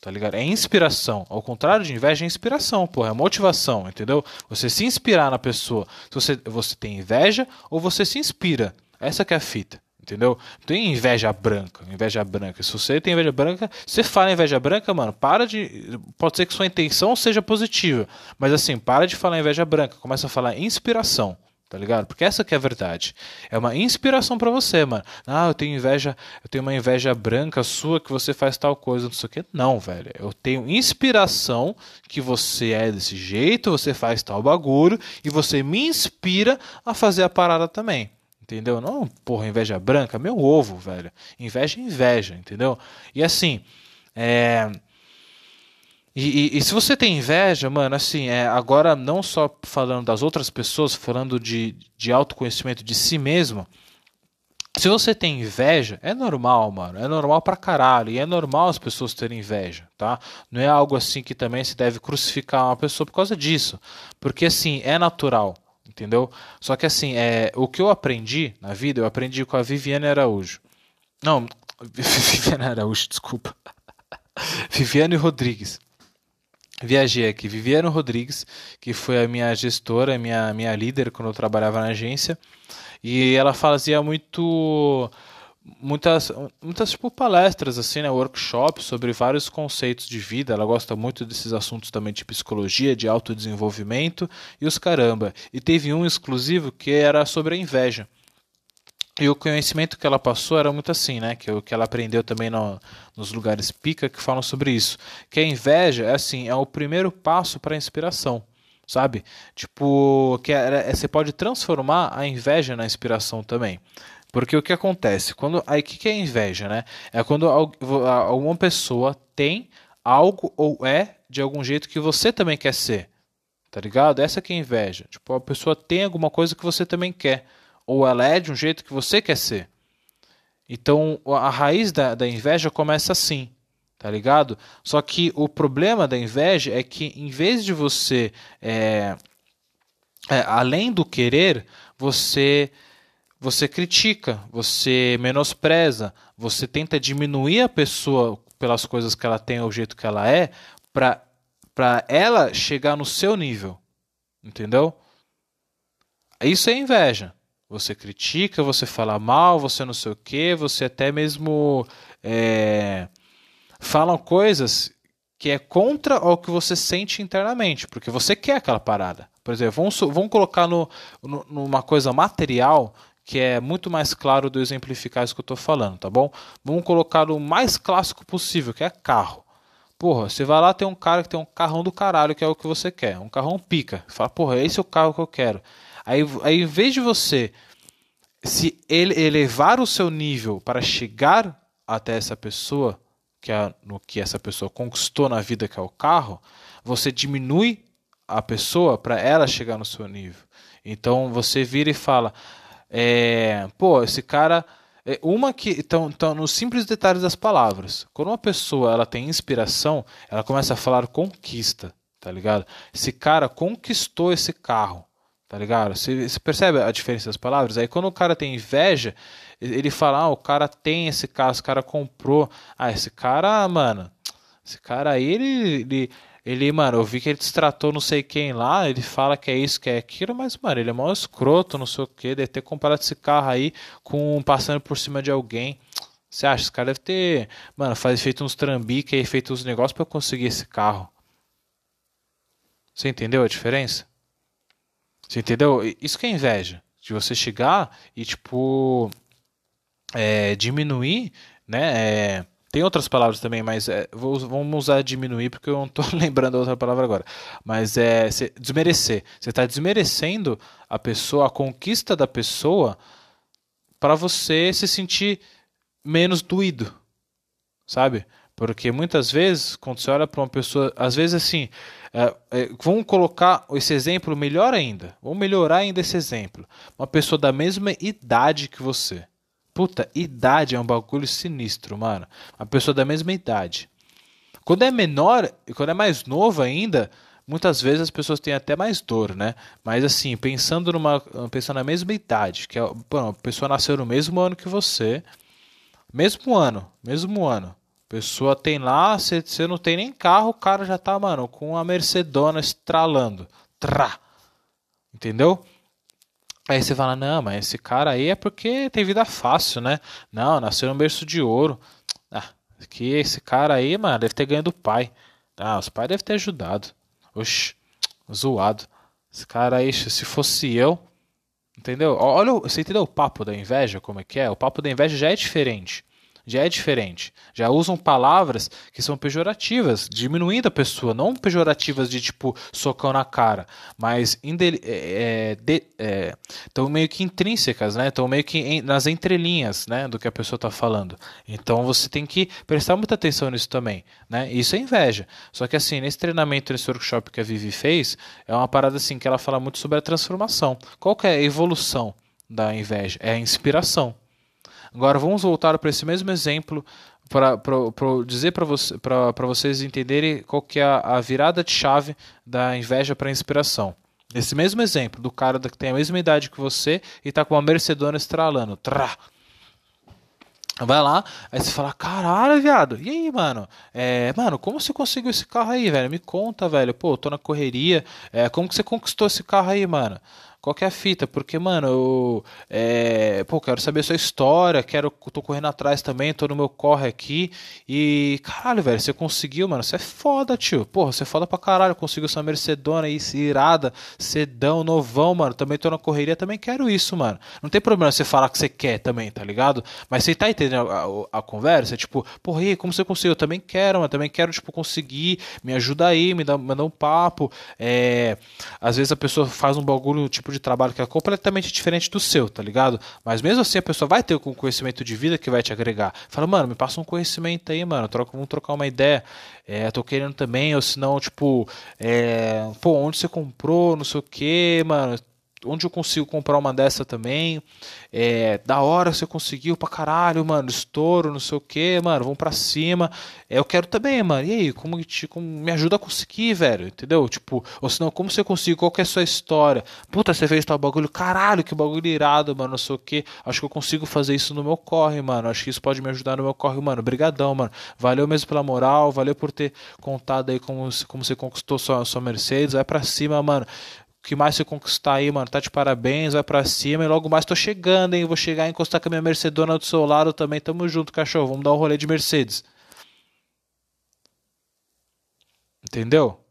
tá ligado? É inspiração. Ao contrário de inveja, é inspiração, porra. É motivação, entendeu? Você se inspirar na pessoa. Se você, você tem inveja ou você se inspira. Essa que é a fita entendeu? Tem inveja branca, inveja branca. Se você tem inveja branca, você fala inveja branca, mano, para de. Pode ser que sua intenção seja positiva, mas assim, para de falar inveja branca, começa a falar inspiração. Tá ligado? Porque essa que é a verdade. É uma inspiração para você, mano. Ah, eu tenho inveja, eu tenho uma inveja branca sua que você faz tal coisa, não sei o que. Não, velho. Eu tenho inspiração que você é desse jeito, você faz tal bagulho e você me inspira a fazer a parada também. Entendeu? Não, porra, inveja branca, meu ovo, velho. Inveja é inveja, entendeu? E assim, é. E, e, e, se você tem inveja, mano, assim, é, agora não só falando das outras pessoas, falando de, de autoconhecimento de si mesmo. Se você tem inveja, é normal, mano. É normal pra caralho. E é normal as pessoas terem inveja, tá? Não é algo assim que também se deve crucificar uma pessoa por causa disso. Porque, assim, é natural entendeu? Só que assim, é, o que eu aprendi na vida, eu aprendi com a Viviane Araújo. Não, Viviane Araújo, desculpa. Viviane Rodrigues. Viajei aqui, Viviane Rodrigues, que foi a minha gestora, minha, minha líder quando eu trabalhava na agência, e ela fazia muito muitas, muitas tipo palestras assim, né, workshops sobre vários conceitos de vida. Ela gosta muito desses assuntos também de psicologia, de autodesenvolvimento e os caramba. E teve um exclusivo que era sobre a inveja. E o conhecimento que ela passou era muito assim, né? Que o que ela aprendeu também no, nos lugares pica que falam sobre isso. Que a inveja é assim, é o primeiro passo para a inspiração sabe? Tipo, que é, é, você pode transformar a inveja na inspiração também. Porque o que acontece? Quando aí que, que é inveja, né? É quando alguma pessoa tem algo ou é de algum jeito que você também quer ser. Tá ligado? Essa que é inveja. Tipo, a pessoa tem alguma coisa que você também quer. Ou ela é de um jeito que você quer ser. Então, a raiz da, da inveja começa assim, tá ligado? Só que o problema da inveja é que, em vez de você, é, é, além do querer, você você critica, você menospreza, você tenta diminuir a pessoa pelas coisas que ela tem, o jeito que ela é, para ela chegar no seu nível. Entendeu? Isso é inveja. Você critica, você fala mal, você não sei o que, você até mesmo é, falam coisas que é contra o que você sente internamente, porque você quer aquela parada. Por exemplo, vamos, vamos colocar no, no, numa coisa material que é muito mais claro do exemplificar isso que eu estou falando, tá bom? Vamos colocar o mais clássico possível, que é carro. Porra, você vai lá tem um cara que tem um carrão do caralho, que é o que você quer, um carrão pica. Fala, porra, esse é o carro que eu quero. Aí, aí em vez de você se ele elevar o seu nível para chegar até essa pessoa, que é no que essa pessoa conquistou na vida, que é o carro, você diminui a pessoa para ela chegar no seu nível. Então você vira e fala: é, pô, esse cara. É uma que estão nos simples detalhes das palavras. Quando uma pessoa ela tem inspiração, ela começa a falar conquista, tá ligado? Esse cara conquistou esse carro, tá ligado? Você, você percebe a diferença das palavras? Aí quando o cara tem inveja, ele fala, ah, o cara tem esse carro, esse cara comprou. Ah, esse cara, mano, esse cara aí, ele, ele ele, mano, eu vi que ele destratou não sei quem lá, ele fala que é isso, que é aquilo, mas, mano, ele é mó escroto, não sei o que, deve ter comparado esse carro aí com passando por cima de alguém. Você acha? Esse cara deve ter, mano, faz, feito uns trambiques aí, feito uns negócios para conseguir esse carro. Você entendeu a diferença? Você entendeu? Isso que é inveja. De você chegar e, tipo, é, diminuir, né? É, tem outras palavras também, mas é, vou, vamos usar diminuir porque eu não estou lembrando a outra palavra agora. Mas é cê, desmerecer. Você está desmerecendo a pessoa, a conquista da pessoa, para você se sentir menos doído, sabe? Porque muitas vezes, quando você olha para uma pessoa, às vezes assim, é, é, vamos colocar esse exemplo melhor ainda, vamos melhorar ainda esse exemplo. Uma pessoa da mesma idade que você Puta, idade é um bagulho sinistro, mano. Uma pessoa da mesma idade. Quando é menor, quando é mais novo ainda, muitas vezes as pessoas têm até mais dor, né? Mas assim, pensando numa pessoa na mesma idade, que é, bom, a pessoa nasceu no mesmo ano que você, mesmo ano, mesmo ano. A pessoa tem lá, você não tem nem carro, o cara já tá, mano, com a Mercedona estralando. Trá. Entendeu? Aí você fala, não, mas esse cara aí é porque tem vida fácil, né? Não, nasceu no berço de ouro. Ah, que esse cara aí, mano, deve ter ganho do pai. Ah, os pais devem ter ajudado. Oxi, zoado. Esse cara aí, se fosse eu. Entendeu? Olha, você entendeu o papo da inveja, como é que é? O papo da inveja já é diferente já é diferente. Já usam palavras que são pejorativas, diminuindo a pessoa, não pejorativas de tipo socão na cara, mas é, estão é, meio que intrínsecas, né? Estão meio que em, nas entrelinhas, né, do que a pessoa está falando. Então você tem que prestar muita atenção nisso também, né? Isso é inveja. Só que assim, nesse treinamento, nesse workshop que a Vivi fez, é uma parada assim que ela fala muito sobre a transformação. Qual que é a evolução da inveja? É a inspiração. Agora vamos voltar para esse mesmo exemplo para dizer para você, vocês entenderem qual que é a, a virada de chave da inveja para a inspiração. Esse mesmo exemplo do cara que tem a mesma idade que você e está com uma Mercedona estralando. Trá. Vai lá, aí você fala, caralho, viado, e aí, mano? É, mano, como você conseguiu esse carro aí, velho? Me conta, velho. Pô, tô na correria. É, como que você conquistou esse carro aí, mano? Qual que é a fita? Porque, mano, eu é, pô, quero saber sua história, quero, tô correndo atrás também, tô no meu corre aqui. E, caralho, velho, você conseguiu, mano, você é foda, tio. Porra, você é foda pra caralho, conseguiu essa Mercedona aí, irada, sedão, novão, mano. Também tô na correria, também quero isso, mano. Não tem problema você falar que você quer também, tá ligado? Mas você tá entendendo a, a, a conversa? Tipo, porra, e como você conseguiu? Eu também quero, mano, também quero, tipo, conseguir, me ajuda aí, me dá, me dá um papo. É, às vezes a pessoa faz um bagulho, tipo, de trabalho que é completamente diferente do seu, tá ligado? Mas mesmo assim a pessoa vai ter um conhecimento de vida que vai te agregar. Fala, mano, me passa um conhecimento aí, mano. Troca, vamos trocar uma ideia. É, tô querendo também, ou senão, tipo, é, pô, onde você comprou, não sei o que, mano onde eu consigo comprar uma dessa também. É, da hora você conseguiu pra caralho, mano. Estouro, não sei o que, mano. Vamos pra cima. É, eu quero também, mano. E aí, como, como me ajuda a conseguir, velho? Entendeu? Tipo, ou senão, como você conseguiu? Qual que é a sua história? Puta, você fez tal bagulho. Caralho, que bagulho irado, mano. Não sei o que. Acho que eu consigo fazer isso no meu corre, mano. Acho que isso pode me ajudar no meu corre, mano. Brigadão, mano. Valeu mesmo pela moral. Valeu por ter contado aí como, como você conquistou sua, sua Mercedes. Vai pra cima, mano que mais você conquistar aí, mano, tá de parabéns, vai pra cima e logo mais tô chegando, hein? Vou chegar e encostar com a minha Mercedona do seu lado também. Tamo junto, cachorro. Vamos dar um rolê de Mercedes. Entendeu?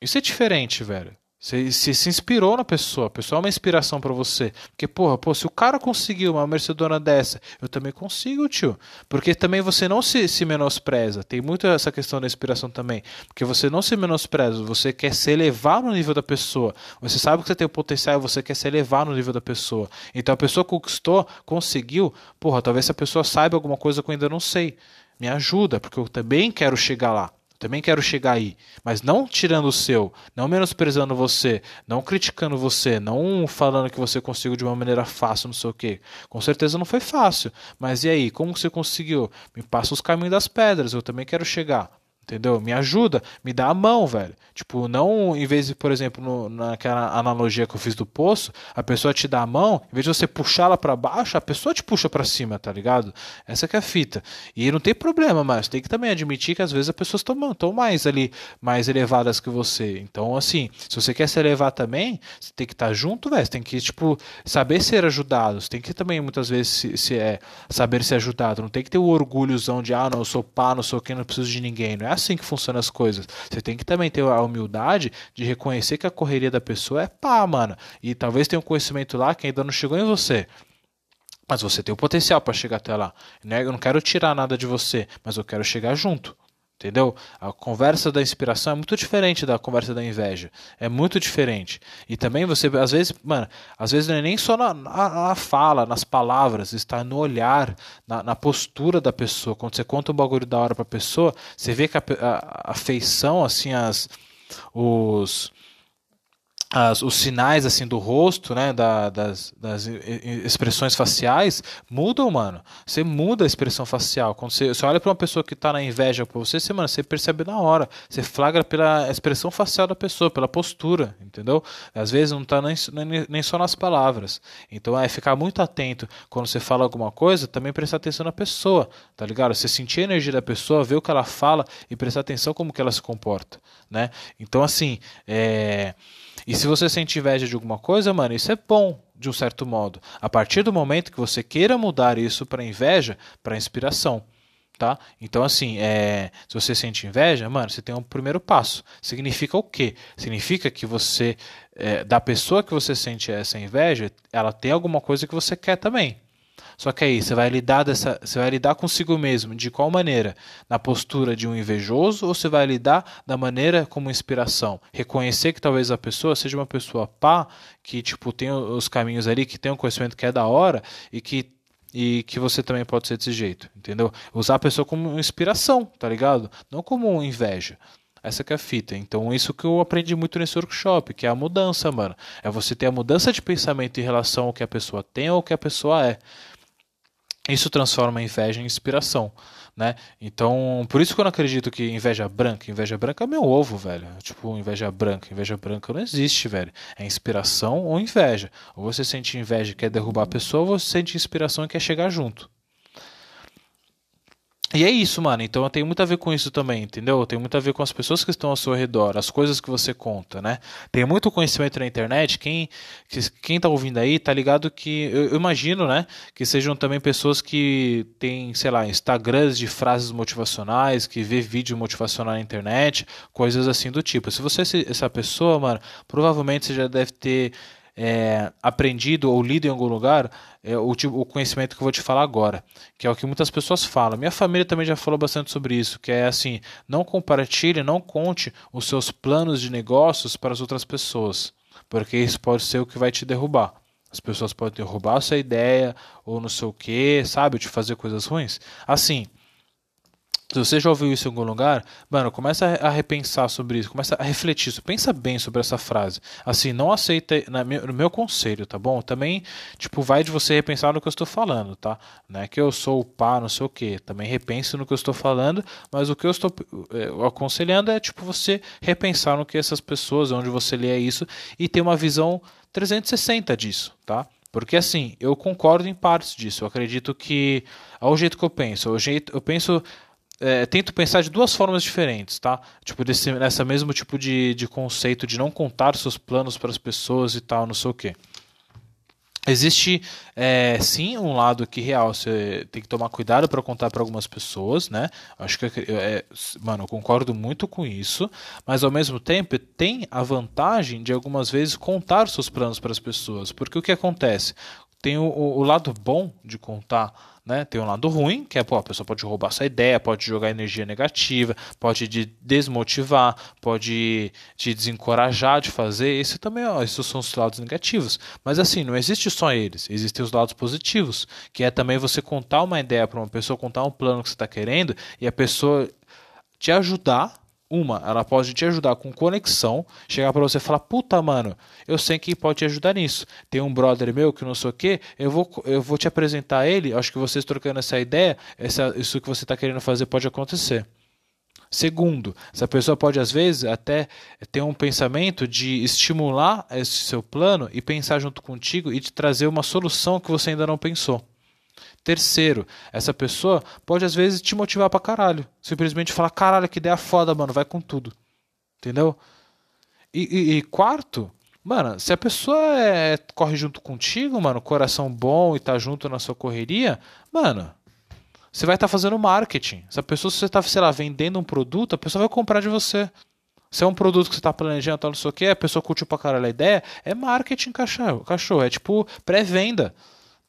Isso é diferente, velho. Você, você se inspirou na pessoa, a pessoa é uma inspiração para você. Porque, porra, pô, se o cara conseguiu uma Mercedona dessa, eu também consigo, tio. Porque também você não se, se menospreza. Tem muito essa questão da inspiração também. Porque você não se menospreza, você quer se elevar no nível da pessoa. Você sabe que você tem o potencial e você quer se elevar no nível da pessoa. Então a pessoa conquistou, conseguiu, porra, talvez essa pessoa saiba alguma coisa que eu ainda não sei. Me ajuda, porque eu também quero chegar lá. Também quero chegar aí, mas não tirando o seu, não menosprezando você, não criticando você, não falando que você conseguiu de uma maneira fácil, não sei o quê. Com certeza não foi fácil, mas e aí, como você conseguiu? Me passa os caminhos das pedras, eu também quero chegar. Entendeu? Me ajuda, me dá a mão, velho. Tipo, não em vez de, por exemplo, no, naquela analogia que eu fiz do poço, a pessoa te dá a mão, em vez de você puxá-la para baixo, a pessoa te puxa para cima, tá ligado? Essa que é a fita. E não tem problema, mas tem que também admitir que às vezes as pessoas estão mais ali, mais elevadas que você. Então, assim, se você quer se elevar também, você tem que estar tá junto, velho. Você tem que, tipo, saber ser ajudado. Você tem que também, muitas vezes, se, se é, saber ser ajudado. Não tem que ter o orgulhozão de, ah, não, eu sou pá, não sou quem, não preciso de ninguém. Não é assim que funcionam as coisas. Você tem que também ter a humildade de reconhecer que a correria da pessoa é pá, mano. E talvez tenha um conhecimento lá que ainda não chegou em você. Mas você tem o potencial para chegar até lá. Né? Eu não quero tirar nada de você, mas eu quero chegar junto. Entendeu? A conversa da inspiração é muito diferente da conversa da inveja. É muito diferente. E também você, às vezes, mano, às vezes não é nem só na, na, na fala, nas palavras, está no olhar, na, na, postura da pessoa. Quando você conta um bagulho da hora pra pessoa, você vê que a, a, a feição, assim, as, os as, os sinais assim do rosto, né, da, das, das, expressões faciais mudam, mano. Você muda a expressão facial. Quando você, você olha para uma pessoa que está na inveja por você, você, mano, você percebe na hora. Você flagra pela expressão facial da pessoa, pela postura, entendeu? Às vezes não está nem, nem só nas palavras. Então é ficar muito atento quando você fala alguma coisa, também prestar atenção na pessoa, tá ligado? Você sentir a energia da pessoa, ver o que ela fala e prestar atenção como que ela se comporta, né? Então assim, é e se você sente inveja de alguma coisa, mano, isso é bom, de um certo modo. A partir do momento que você queira mudar isso para inveja, para inspiração. Tá? Então, assim, é, se você sente inveja, mano, você tem um primeiro passo. Significa o quê? Significa que você, é, da pessoa que você sente essa inveja, ela tem alguma coisa que você quer também. Só que aí você vai lidar dessa, você vai lidar consigo mesmo de qual maneira? Na postura de um invejoso ou você vai lidar da maneira como inspiração? Reconhecer que talvez a pessoa seja uma pessoa pá, que tipo tem os caminhos ali, que tem um conhecimento que é da hora e que e que você também pode ser desse jeito, entendeu? Usar a pessoa como inspiração, tá ligado? Não como inveja. Essa que é a fita. Então, isso que eu aprendi muito nesse workshop, que é a mudança, mano. É você ter a mudança de pensamento em relação ao que a pessoa tem ou ao que a pessoa é. Isso transforma a inveja em inspiração, né? Então, por isso que eu não acredito que inveja branca, inveja branca é meu ovo, velho. Tipo, inveja branca, inveja branca não existe, velho. É inspiração ou inveja. Ou você sente inveja e quer derrubar a pessoa, ou você sente inspiração e quer chegar junto. E é isso, mano. Então tem muito a ver com isso também, entendeu? Tem muito a ver com as pessoas que estão ao seu redor, as coisas que você conta, né? Tem muito conhecimento na internet. Quem, quem tá ouvindo aí tá ligado que. Eu, eu imagino, né? Que sejam também pessoas que têm, sei lá, Instagrams de frases motivacionais, que vê vídeo motivacional na internet, coisas assim do tipo. Se você é essa pessoa, mano, provavelmente você já deve ter é, aprendido ou lido em algum lugar é, o, tipo, o conhecimento que eu vou te falar agora, que é o que muitas pessoas falam. Minha família também já falou bastante sobre isso, que é assim: não compartilhe, não conte os seus planos de negócios para as outras pessoas, porque isso pode ser o que vai te derrubar. As pessoas podem derrubar a sua ideia ou não sei o que, sabe, de fazer coisas ruins. Assim, se você já ouviu isso em algum lugar, mano, começa a repensar sobre isso, começa a refletir isso, pensa bem sobre essa frase. Assim, não aceita no meu conselho, tá bom? Também, tipo, vai de você repensar no que eu estou falando, tá? Não é que eu sou o pá, não sei o quê. Também repense no que eu estou falando, mas o que eu estou é, aconselhando é, tipo, você repensar no que essas pessoas, onde você lê isso, e ter uma visão 360 disso, tá? Porque assim, eu concordo em partes disso. Eu acredito que, ao jeito que eu penso, ao jeito, eu penso é, tento pensar de duas formas diferentes, tá? Tipo, desse, nessa mesmo tipo de, de conceito de não contar seus planos para as pessoas e tal, não sei o quê. Existe é, sim um lado que real você tem que tomar cuidado para contar para algumas pessoas, né? Acho que é, mano, eu concordo muito com isso, mas ao mesmo tempo tem a vantagem de algumas vezes contar seus planos para as pessoas, porque o que acontece? Tem o, o lado bom de contar né? Tem um lado ruim, que é pô, a pessoa pode roubar sua ideia, pode jogar energia negativa, pode te desmotivar, pode te desencorajar de fazer. Esse também, ó, esses são os lados negativos. Mas assim, não existe só eles, existem os lados positivos, que é também você contar uma ideia para uma pessoa, contar um plano que você está querendo e a pessoa te ajudar Uma, ela pode te ajudar com conexão, chegar para você e falar: "Puta, mano, eu sei que pode te ajudar nisso. Tem um brother meu que não sei o quê, eu vou eu vou te apresentar ele, acho que vocês trocando essa ideia, essa, isso que você está querendo fazer pode acontecer." Segundo, essa pessoa pode às vezes até ter um pensamento de estimular esse seu plano e pensar junto contigo e te trazer uma solução que você ainda não pensou. Terceiro, essa pessoa pode às vezes te motivar pra caralho. Simplesmente falar, caralho, que ideia foda, mano, vai com tudo. Entendeu? E, e, e quarto, mano, se a pessoa é, corre junto contigo, mano, coração bom e tá junto na sua correria, mano, você vai estar tá fazendo marketing. Se a pessoa, se você está, sei lá, vendendo um produto, a pessoa vai comprar de você. Se é um produto que você está planejando, tal, não sei o que, a pessoa curtiu pra caralho a ideia, é marketing cachorro. cachorro é tipo pré-venda.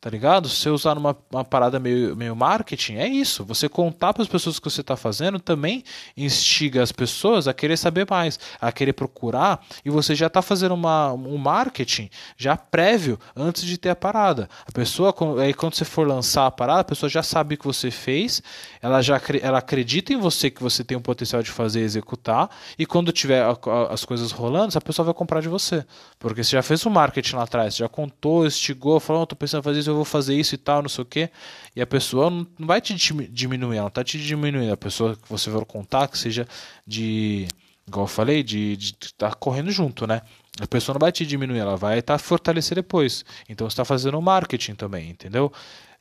Tá ligado? Se você usar numa uma parada meio, meio marketing, é isso. Você contar para as pessoas o que você está fazendo também instiga as pessoas a querer saber mais, a querer procurar, e você já está fazendo uma, um marketing já prévio antes de ter a parada. A pessoa, aí quando você for lançar a parada, a pessoa já sabe o que você fez, ela já ela acredita em você que você tem o potencial de fazer e executar, e quando tiver as coisas rolando, a pessoa vai comprar de você. Porque você já fez o marketing lá atrás, já contou, estigou, falou, oh, tô pensando em fazer isso eu vou fazer isso e tal, não sei o quê. E a pessoa não vai te diminuir, ela não tá te diminuindo. A pessoa que você for contar, que seja de. Igual eu falei, de estar tá correndo junto, né? A pessoa não vai te diminuir, ela vai estar tá fortalecer depois. Então você está fazendo marketing também, entendeu?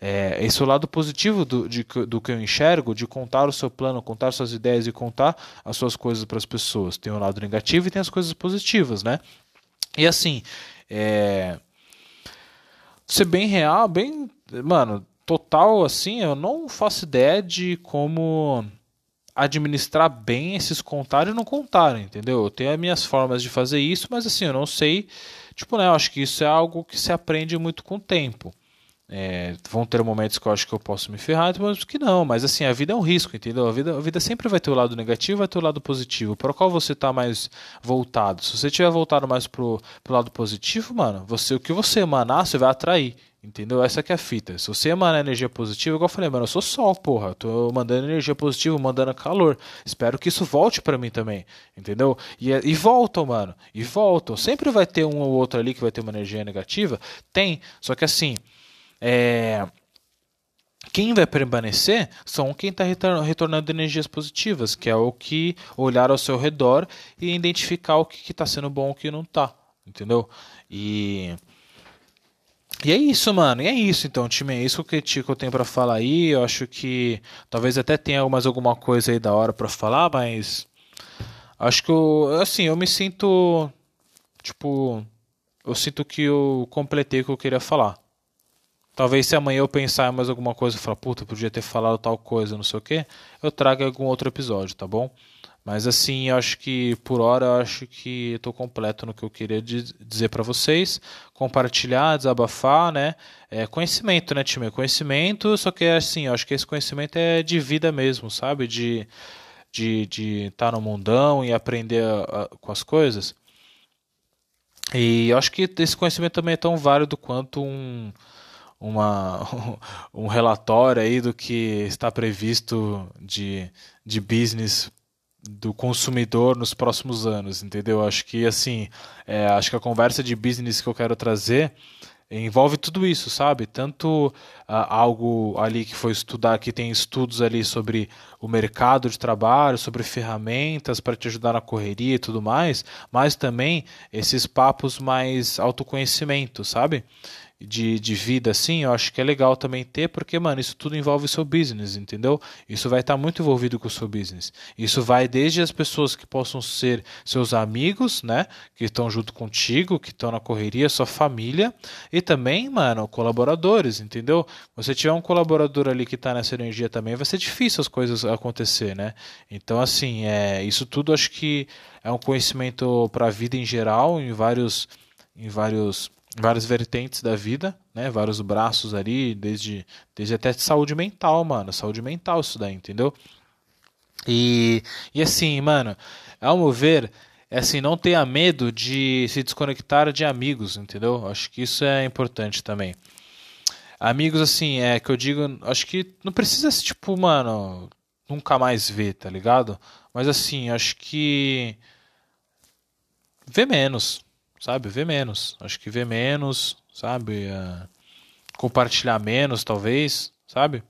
É, esse é o lado positivo do, de, do que eu enxergo, de contar o seu plano, contar suas ideias e contar as suas coisas para as pessoas. Tem o lado negativo e tem as coisas positivas, né? E assim, é, ser bem real, bem. Mano, total assim, eu não faço ideia de como administrar bem esses contar e não contar, entendeu? Eu tenho as minhas formas de fazer isso, mas assim, eu não sei. Tipo, né? Eu acho que isso é algo que se aprende muito com o tempo. É, vão ter momentos que eu acho que eu posso me ferrar, momentos que não, mas assim, a vida é um risco, entendeu? A vida, a vida sempre vai ter o lado negativo vai ter o lado positivo. Para qual você está mais voltado? Se você tiver voltado mais pro, pro lado positivo, mano, você o que você emanar, você vai atrair. Entendeu? Essa que é a fita. Se você emanar energia positiva, igual eu falei, mano, eu sou sol, porra. Tô mandando energia positiva, mandando calor. Espero que isso volte para mim também. Entendeu? E, e voltam, mano. E voltam. Sempre vai ter um ou outro ali que vai ter uma energia negativa. Tem. Só que assim, é, quem vai permanecer são quem está retornando energias positivas, que é o que olhar ao seu redor e identificar o que está sendo bom e o que não está, entendeu? E e é isso, mano. E é isso, então, time. É isso que eu tenho para falar aí. Eu acho que talvez até tenha mais alguma coisa aí da hora para falar, mas acho que eu, assim, eu me sinto tipo, eu sinto que eu completei o que eu queria falar. Talvez se amanhã eu pensar mais alguma coisa e falar, puta, podia ter falado tal coisa, não sei o que, eu traga algum outro episódio, tá bom? Mas assim, eu acho que por hora eu acho que estou completo no que eu queria dizer para vocês, compartilhar, desabafar, né? É conhecimento, né, time? Conhecimento, só que assim, eu acho que esse conhecimento é de vida mesmo, sabe? De de de estar tá no mundão e aprender a, a, com as coisas. E eu acho que esse conhecimento também é tão válido quanto um uma, um relatório aí do que está previsto de, de business do consumidor nos próximos anos, entendeu? Acho que assim, é, acho que a conversa de business que eu quero trazer envolve tudo isso, sabe? Tanto uh, algo ali que foi estudar, que tem estudos ali sobre o mercado de trabalho, sobre ferramentas para te ajudar na correria e tudo mais, mas também esses papos mais autoconhecimento, sabe? De, de vida assim, eu acho que é legal também ter, porque, mano, isso tudo envolve o seu business, entendeu? Isso vai estar muito envolvido com o seu business. Isso vai desde as pessoas que possam ser seus amigos, né? Que estão junto contigo, que estão na correria, sua família, e também, mano, colaboradores, entendeu? Você tiver um colaborador ali que está nessa energia também, vai ser difícil as coisas acontecer, né? Então, assim, é, isso tudo acho que é um conhecimento para a vida em geral, em vários. Em vários várias vertentes da vida, né? Vários braços ali, desde, desde até saúde mental, mano. Saúde mental isso daí, entendeu? E, e assim, mano, ao meu ver, é assim, não tenha medo de se desconectar de amigos, entendeu? Acho que isso é importante também. Amigos, assim, é que eu digo, acho que não precisa tipo, mano, nunca mais ver, tá ligado? Mas assim, acho que. Vê menos, sabe? Vê menos. Acho que vê menos, sabe? Uh, compartilhar menos, talvez, sabe?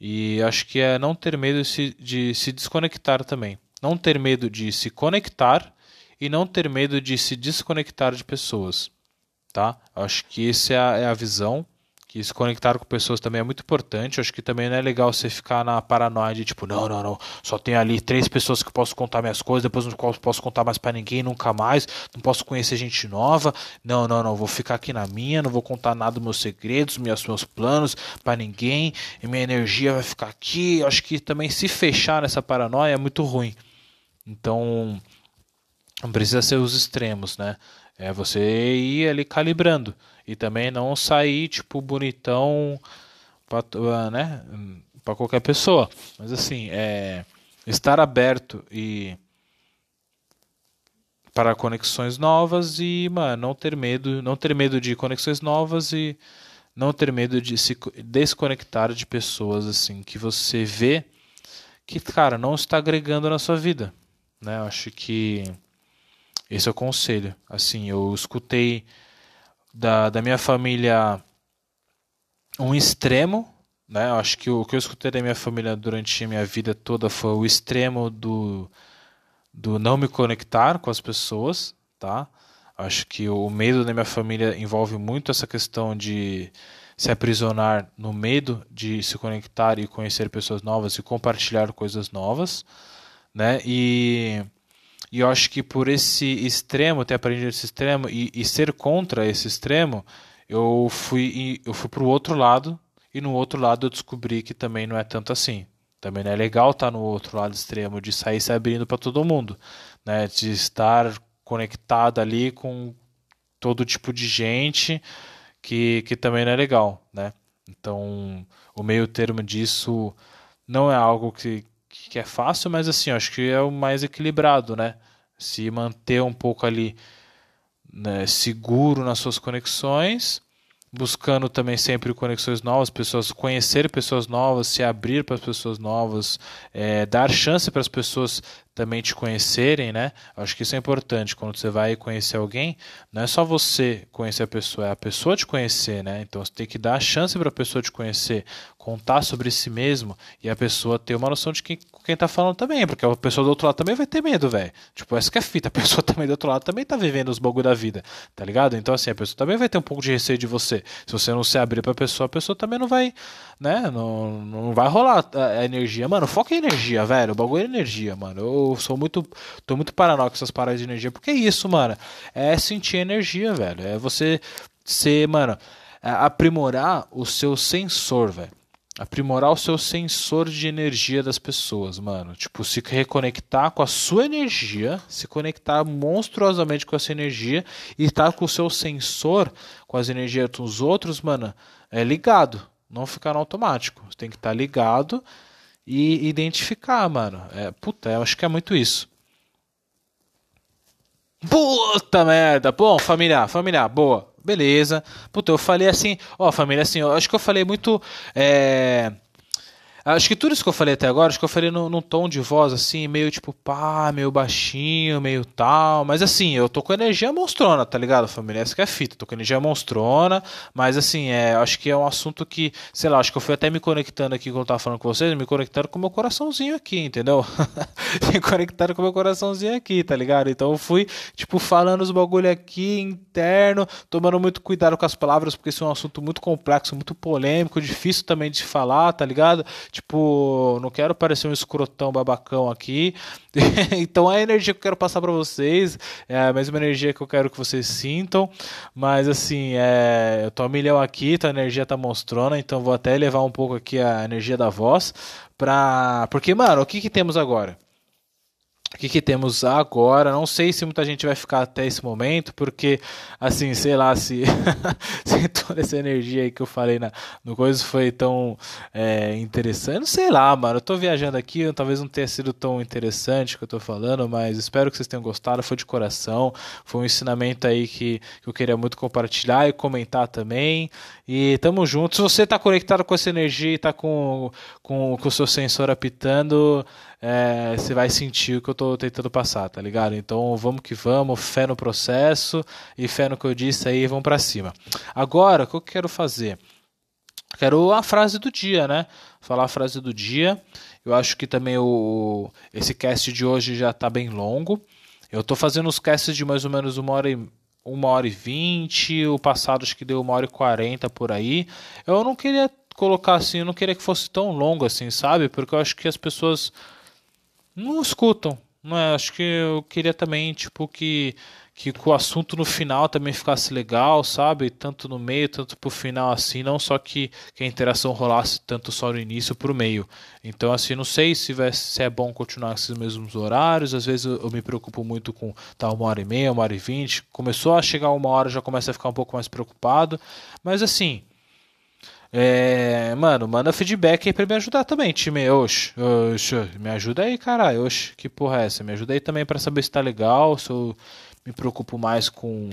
E acho que é não ter medo de se, de se desconectar também. Não ter medo de se conectar e não ter medo de se desconectar de pessoas, tá? Acho que essa é a, é a visão que se conectar com pessoas também é muito importante. acho que também não é legal você ficar na paranoia de tipo, não, não, não, só tem ali três pessoas que eu posso contar minhas coisas, depois não posso contar mais para ninguém, nunca mais, não posso conhecer gente nova. Não, não, não, vou ficar aqui na minha, não vou contar nada dos meus segredos, meus, meus planos para ninguém, minha energia vai ficar aqui. Eu acho que também se fechar nessa paranoia é muito ruim. Então, não precisa ser os extremos, né? É você ir ali calibrando. E também não sair, tipo, bonitão pra, né, pra qualquer pessoa. Mas assim, é, estar aberto e para conexões novas e, mano, não ter medo, não ter medo de conexões novas e não ter medo de se desconectar de pessoas assim que você vê que, cara, não está agregando na sua vida, né? Eu acho que esse é o conselho. Assim, eu escutei da, da minha família um extremo, né? Eu acho que o, que eu escutei da minha família durante a minha vida toda foi o extremo do, do não me conectar com as pessoas, tá? Acho que o medo da minha família envolve muito essa questão de se aprisionar no medo de se conectar e conhecer pessoas novas e compartilhar coisas novas, né? E e eu acho que por esse extremo, ter aprendido esse extremo e, e ser contra esse extremo, eu fui eu fui pro outro lado e no outro lado eu descobri que também não é tanto assim. Também não é legal estar no outro lado extremo de sair se abrindo para todo mundo, né? De estar conectado ali com todo tipo de gente que, que também não é legal, né? Então, o meio termo disso não é algo que, que é fácil, mas assim, acho que é o mais equilibrado, né? Se manter um pouco ali né, seguro nas suas conexões, buscando também sempre conexões novas, pessoas conhecer pessoas novas, se abrir para as pessoas novas, é, dar chance para as pessoas também te conhecerem, né? Acho que isso é importante. Quando você vai conhecer alguém, não é só você conhecer a pessoa, é a pessoa te conhecer, né? Então você tem que dar a chance para a pessoa te conhecer, contar sobre si mesmo e a pessoa ter uma noção de quem, quem tá falando também, porque a pessoa do outro lado também vai ter medo, velho. Tipo, essa que é a fita, a pessoa também do outro lado também tá vivendo os bagulho da vida, tá ligado? Então assim, a pessoa também vai ter um pouco de receio de você. Se você não se abrir para a pessoa, a pessoa também não vai, né? Não, não vai rolar a energia. Mano, foca em energia, velho. O bagulho é energia, mano. Eu eu sou muito. tô muito paranoico com essas paradas de energia. Porque é isso, mano. É sentir energia, velho. É você ser, mano, é aprimorar o seu sensor, velho. Aprimorar o seu sensor de energia das pessoas, mano. Tipo, se reconectar com a sua energia, se conectar monstruosamente com essa energia e estar com o seu sensor, com as energias dos outros, mano, é ligado. Não ficar no automático. Você tem que estar ligado e identificar, mano. É, puta, eu acho que é muito isso. Puta merda. Bom, família, família, boa. Beleza. Puta, eu falei assim, ó, família, assim, eu acho que eu falei muito. É Acho que tudo isso que eu falei até agora, acho que eu falei num, num tom de voz assim, meio tipo pá, meio baixinho, meio tal. Mas assim, eu tô com energia monstrona, tá ligado, família? Essa que é fita, tô com energia monstrona. Mas assim, é, acho que é um assunto que, sei lá, acho que eu fui até me conectando aqui quando eu tava falando com vocês, me conectando com o meu coraçãozinho aqui, entendeu? me conectando com o meu coraçãozinho aqui, tá ligado? Então eu fui, tipo, falando os bagulho aqui interno, tomando muito cuidado com as palavras, porque isso é um assunto muito complexo, muito polêmico, difícil também de falar, tá ligado? Tipo, não quero parecer um escrotão babacão aqui. então a energia que eu quero passar para vocês é a mesma energia que eu quero que vocês sintam. Mas assim, é, eu tô a milhão aqui, tua energia tá monstrona, então vou até levar um pouco aqui a energia da voz. Pra... Porque, mano, o que, que temos agora? O que, que temos agora? Não sei se muita gente vai ficar até esse momento, porque, assim, sei lá se, se toda essa energia aí que eu falei na, no coisa foi tão é, interessante. Sei lá, mano. Eu tô viajando aqui, talvez não tenha sido tão interessante o que eu tô falando, mas espero que vocês tenham gostado. Foi de coração. Foi um ensinamento aí que, que eu queria muito compartilhar e comentar também. E tamo junto. Se você tá conectado com essa energia e tá com, com, com o seu sensor apitando é, você vai sentir o que eu tô tentando passar, tá ligado? Então vamos que vamos, fé no processo e fé no que eu disse aí, vamos para cima. Agora, o que eu quero fazer? Quero a frase do dia, né? Falar a frase do dia. Eu acho que também o esse cast de hoje já tá bem longo. Eu tô fazendo os casts de mais ou menos uma hora e uma hora e vinte, o passado acho que deu uma hora e quarenta por aí. Eu não queria colocar assim, eu não queria que fosse tão longo assim, sabe? Porque eu acho que as pessoas não escutam. Não é? Acho que eu queria também, tipo, que, que o assunto no final também ficasse legal, sabe? Tanto no meio, tanto pro final, assim, não só que, que a interação rolasse tanto só no início pro meio. Então, assim, não sei se, vai, se é bom continuar esses mesmos horários. Às vezes eu, eu, me preocupo muito com tá, uma hora e meia, uma hora e vinte. Começou a chegar uma hora, já começa a ficar um pouco mais preocupado. Mas assim, é, mano, manda feedback aí pra me ajudar também, time. Oxe, oxe, me ajuda aí, caralho. Oxe, que porra é essa? Me ajuda aí também para saber se tá legal, se eu me preocupo mais com,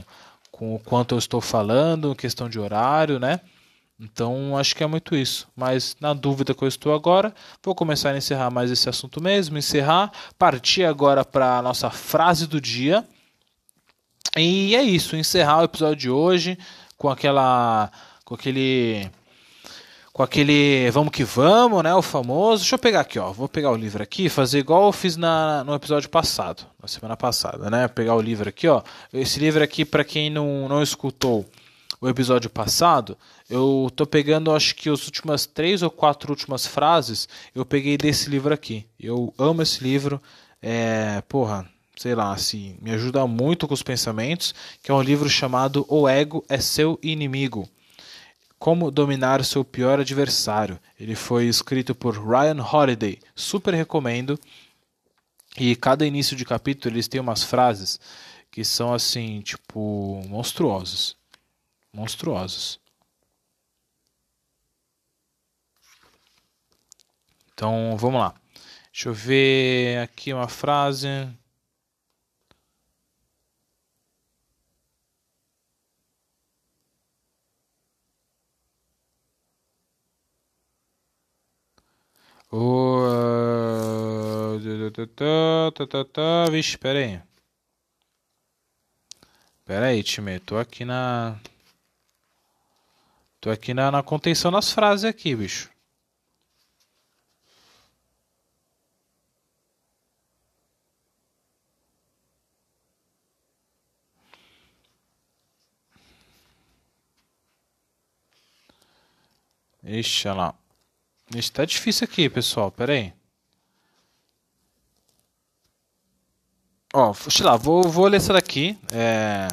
com o quanto eu estou falando, questão de horário, né? Então, acho que é muito isso. Mas na dúvida que eu estou agora, vou começar a encerrar mais esse assunto mesmo, encerrar, partir agora para nossa frase do dia. E é isso, encerrar o episódio de hoje com aquela com aquele com aquele vamos que vamos, né? O famoso. Deixa eu pegar aqui, ó. Vou pegar o livro aqui, fazer igual eu fiz na, no episódio passado, na semana passada, né? Pegar o livro aqui, ó. Esse livro aqui, para quem não, não escutou o episódio passado, eu tô pegando, acho que as últimas três ou quatro últimas frases, eu peguei desse livro aqui. Eu amo esse livro. É, porra, sei lá, assim, me ajuda muito com os pensamentos, que é um livro chamado O Ego é Seu Inimigo como dominar seu pior adversário. Ele foi escrito por Ryan Holiday. Super recomendo. E cada início de capítulo eles têm umas frases que são assim, tipo, monstruosas. Monstruosas. Então, vamos lá. Deixa eu ver aqui uma frase. O... Vixe, pera aí. Pera aí, time. Tô aqui na... Tô aqui na, na contenção das frases aqui, bicho. Ixi, olha lá. Isso tá difícil aqui, pessoal. Pera aí. Ó, sei lá, vou, vou ler essa daqui. É...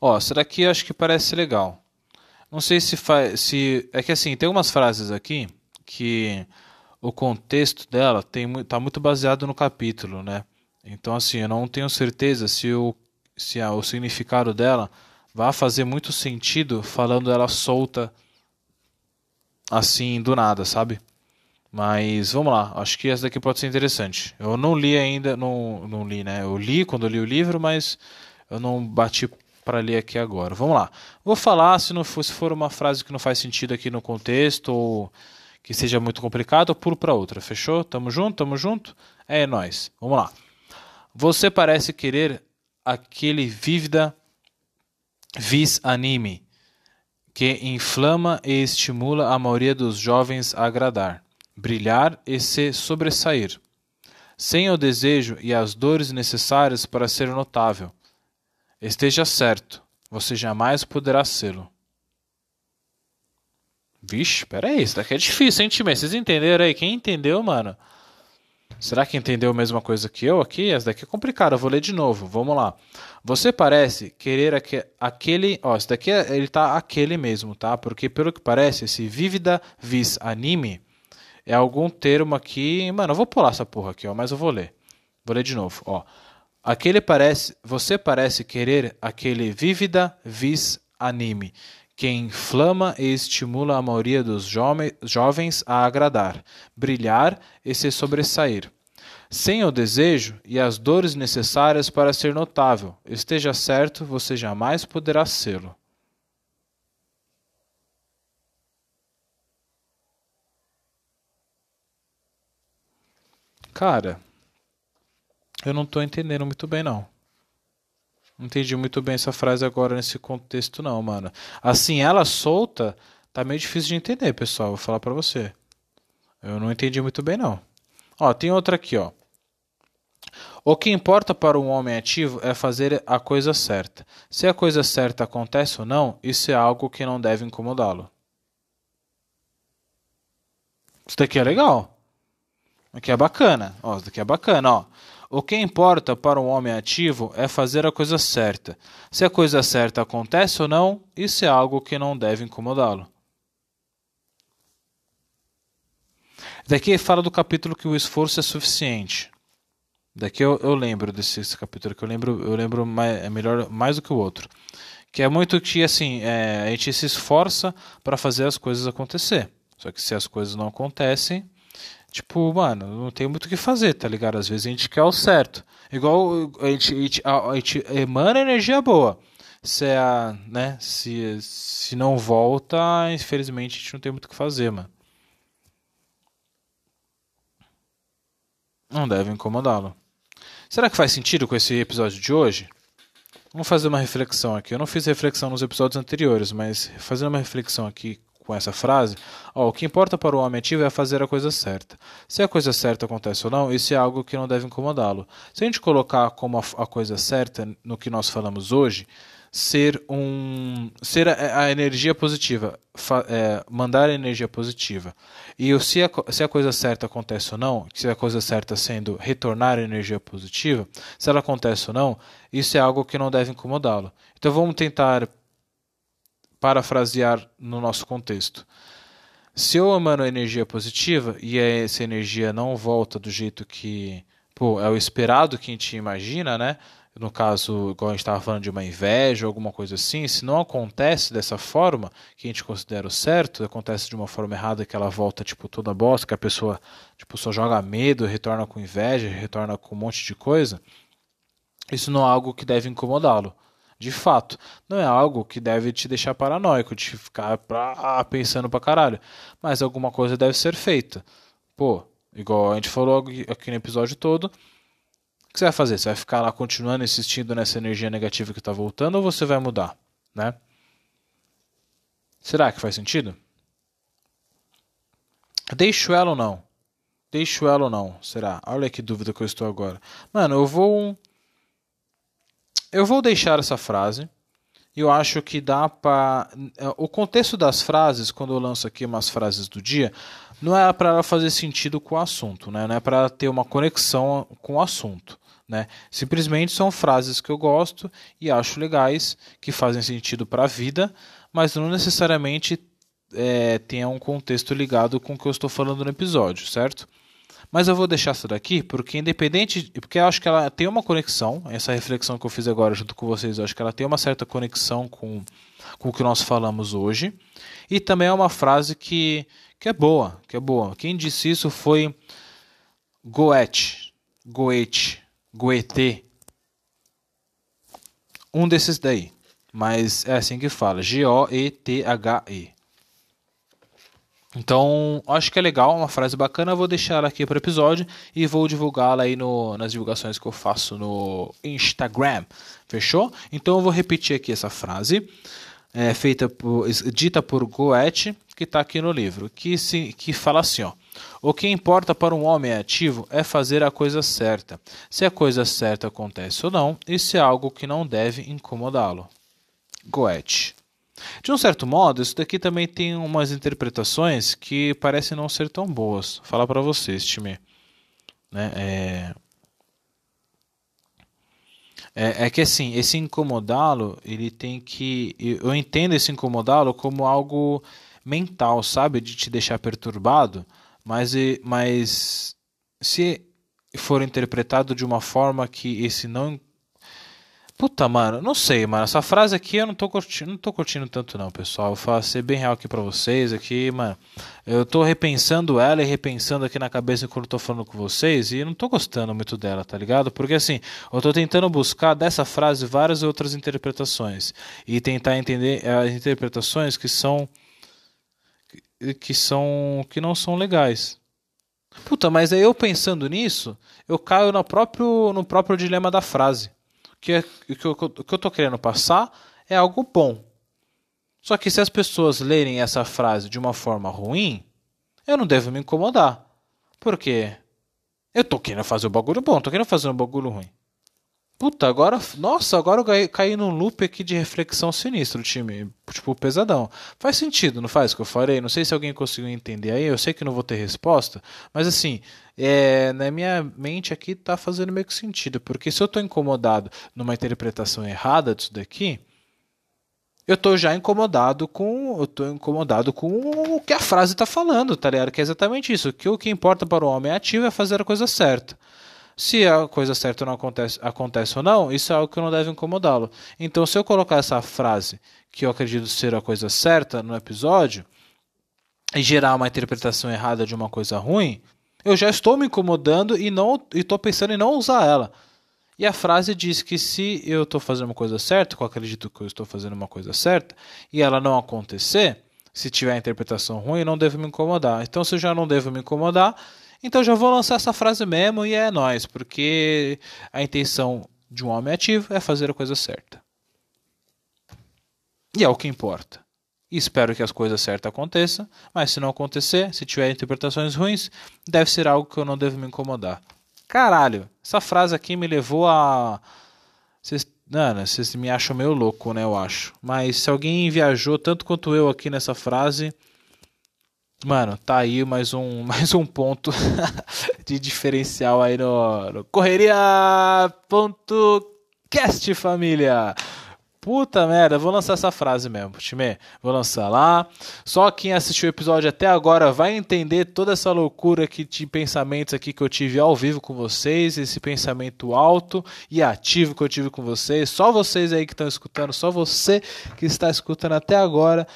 Ó, essa daqui acho que parece legal. Não sei se faz. Se... É que assim, tem umas frases aqui que o contexto dela tem, tá muito baseado no capítulo, né? Então, assim, eu não tenho certeza se o se a, o significado dela vai fazer muito sentido falando ela solta assim do nada, sabe? Mas vamos lá, acho que essa daqui pode ser interessante. Eu não li ainda, não, não li, né? Eu li quando eu li o livro, mas eu não bati para ler aqui agora. Vamos lá. Vou falar se não for, se for uma frase que não faz sentido aqui no contexto ou que seja muito complicado, eu pulo para outra. Fechou? Tamo junto? Tamo junto? É nós. Vamos lá. Você parece querer aquele vívida vis anime que inflama e estimula a maioria dos jovens a agradar, brilhar e se sobressair, sem o desejo e as dores necessárias para ser notável. Esteja certo, você jamais poderá sê-lo. Vixe, peraí, isso daqui é difícil, hein, time? Vocês entenderam aí? Quem entendeu, mano? Será que entendeu a mesma coisa que eu aqui? Essa daqui é complicada, eu vou ler de novo. Vamos lá. Você parece querer aque- aquele. Ó, esse daqui é- ele tá aquele mesmo, tá? Porque pelo que parece, esse vívida vis anime é algum termo aqui. Mano, eu vou pular essa porra aqui, ó, mas eu vou ler. Vou ler de novo, ó. Aquele parece. Você parece querer aquele vívida vis anime que inflama e estimula a maioria dos jovens a agradar, brilhar e se sobressair. Sem o desejo e as dores necessárias para ser notável, esteja certo, você jamais poderá sê-lo. Cara, eu não tô entendendo muito bem não. Não entendi muito bem essa frase agora nesse contexto não, mano. Assim, ela solta, tá meio difícil de entender, pessoal, vou falar pra você. Eu não entendi muito bem não. Ó, tem outra aqui, ó. O que importa para um homem ativo é fazer a coisa certa. Se a coisa certa acontece ou não, isso é algo que não deve incomodá-lo. Isso daqui é legal. Aqui é bacana. Ó, isso daqui é bacana, ó. O que importa para um homem ativo é fazer a coisa certa. Se a coisa certa acontece ou não, isso é algo que não deve incomodá-lo. Daqui fala do capítulo que o esforço é suficiente. Daqui eu, eu lembro desse, esse capítulo que eu lembro, eu lembro mais, é melhor mais do que o outro. Que é muito que assim, é, a gente se esforça para fazer as coisas acontecer. Só que se as coisas não acontecem, Tipo, mano, não tem muito o que fazer, tá ligado? Às vezes a gente quer o certo. Igual a gente, a gente, a gente emana energia boa. Se, é a, né, se, se não volta, infelizmente a gente não tem muito o que fazer, mano. Não deve incomodá-lo. Será que faz sentido com esse episódio de hoje? Vamos fazer uma reflexão aqui. Eu não fiz reflexão nos episódios anteriores, mas fazendo uma reflexão aqui com essa frase, ó, o que importa para o homem ativo é fazer a coisa certa. Se a coisa certa acontece ou não, isso é algo que não deve incomodá-lo. Se a gente colocar como a, a coisa certa no que nós falamos hoje, ser um ser a, a energia positiva, fa, é, mandar a energia positiva. E o, se, a, se a coisa certa acontece ou não, se a coisa certa sendo retornar a energia positiva, se ela acontece ou não, isso é algo que não deve incomodá-lo. Então vamos tentar parafrasear no nosso contexto. Se eu emano energia positiva e essa energia não volta do jeito que pô, é o esperado que a gente imagina, né? No caso, igual a gente estava falando de uma inveja ou alguma coisa assim, se não acontece dessa forma, que a gente considera o certo, acontece de uma forma errada que ela volta tipo toda bosta, que a pessoa tipo só joga medo, retorna com inveja, retorna com um monte de coisa, isso não é algo que deve incomodá-lo de fato. Não é algo que deve te deixar paranoico, de ficar pra, pensando pra caralho. Mas alguma coisa deve ser feita. Pô, igual a gente falou aqui no episódio todo. O que você vai fazer? Você vai ficar lá continuando insistindo nessa energia negativa que tá voltando ou você vai mudar? Né? Será que faz sentido? Deixo ela ou não? Deixo ela ou não? Será? Olha que dúvida que eu estou agora. Mano, eu vou eu vou deixar essa frase. Eu acho que dá para o contexto das frases, quando eu lanço aqui umas frases do dia, não é para ela fazer sentido com o assunto, né? Não é para ter uma conexão com o assunto, né? Simplesmente são frases que eu gosto e acho legais, que fazem sentido para a vida, mas não necessariamente é, tenha um contexto ligado com o que eu estou falando no episódio, certo? Mas eu vou deixar essa daqui porque independente, porque eu acho que ela tem uma conexão, essa reflexão que eu fiz agora junto com vocês, eu acho que ela tem uma certa conexão com, com o que nós falamos hoje. E também é uma frase que, que é boa, que é boa. Quem disse isso foi Goethe, Goethe, Goethe. Um desses daí, mas é assim que fala, G-O-E-T-H-E. Então, acho que é legal, uma frase bacana. Vou deixar ela aqui para o episódio e vou divulgá-la aí no, nas divulgações que eu faço no Instagram. Fechou? Então, eu vou repetir aqui essa frase, é, feita por, dita por Goethe, que está aqui no livro, que, se, que fala assim: ó, O que importa para um homem ativo é fazer a coisa certa. Se a coisa certa acontece ou não, isso é algo que não deve incomodá-lo. Goethe. De um certo modo, isso daqui também tem umas interpretações que parecem não ser tão boas. Vou falar para vocês, time. né? É... É, é que assim, esse incomodá-lo, ele tem que. Eu entendo esse incomodá-lo como algo mental, sabe? De te deixar perturbado, mas, mas se for interpretado de uma forma que esse não Puta, mano, não sei, mano. Essa frase aqui eu não tô curtindo, não tô curtindo tanto não, pessoal. Vou ser bem real aqui pra vocês aqui, mano. Eu tô repensando ela e repensando aqui na cabeça quando eu tô falando com vocês e não tô gostando muito dela, tá ligado? Porque assim, eu tô tentando buscar dessa frase várias outras interpretações e tentar entender as interpretações que são que são que não são legais. Puta, mas aí eu pensando nisso, eu caio no próprio no próprio dilema da frase que, é, que, eu, que eu tô querendo passar é algo bom. Só que se as pessoas lerem essa frase de uma forma ruim, eu não devo me incomodar. Por quê? Eu tô querendo fazer o bagulho bom, tô querendo fazer um bagulho ruim. Puta, agora. Nossa, agora eu caí num loop aqui de reflexão sinistro, time. Tipo, pesadão. Faz sentido, não faz o que eu falei? Não sei se alguém conseguiu entender aí. Eu sei que não vou ter resposta. Mas assim, é, na minha mente aqui tá fazendo meio que sentido. Porque se eu tô incomodado numa interpretação errada disso daqui. Eu tô já incomodado com. Eu tô incomodado com o que a frase tá falando, tá ligado? Que é exatamente isso. Que o que importa para o homem ativo é fazer a coisa certa. Se a coisa certa não acontece, acontece ou não, isso é algo que não deve incomodá-lo. Então, se eu colocar essa frase, que eu acredito ser a coisa certa no episódio, e gerar uma interpretação errada de uma coisa ruim, eu já estou me incomodando e não estou pensando em não usar ela. E a frase diz que se eu estou fazendo uma coisa certa, que eu acredito que eu estou fazendo uma coisa certa, e ela não acontecer, se tiver interpretação ruim, não devo me incomodar. Então, se eu já não devo me incomodar, então já vou lançar essa frase mesmo e é nós, porque a intenção de um homem ativo é fazer a coisa certa. E é o que importa. Espero que as coisas certas aconteçam, mas se não acontecer, se tiver interpretações ruins, deve ser algo que eu não devo me incomodar. Caralho, essa frase aqui me levou a. Não, vocês me acham meio louco, né? Eu acho. Mas se alguém viajou tanto quanto eu aqui nessa frase, Mano, tá aí mais um, mais um ponto de diferencial aí no, no Correria.cast, família. Puta merda, vou lançar essa frase mesmo, time. Vou lançar lá. Só quem assistiu o episódio até agora vai entender toda essa loucura aqui de pensamentos aqui que eu tive ao vivo com vocês, esse pensamento alto e ativo que eu tive com vocês. Só vocês aí que estão escutando, só você que está escutando até agora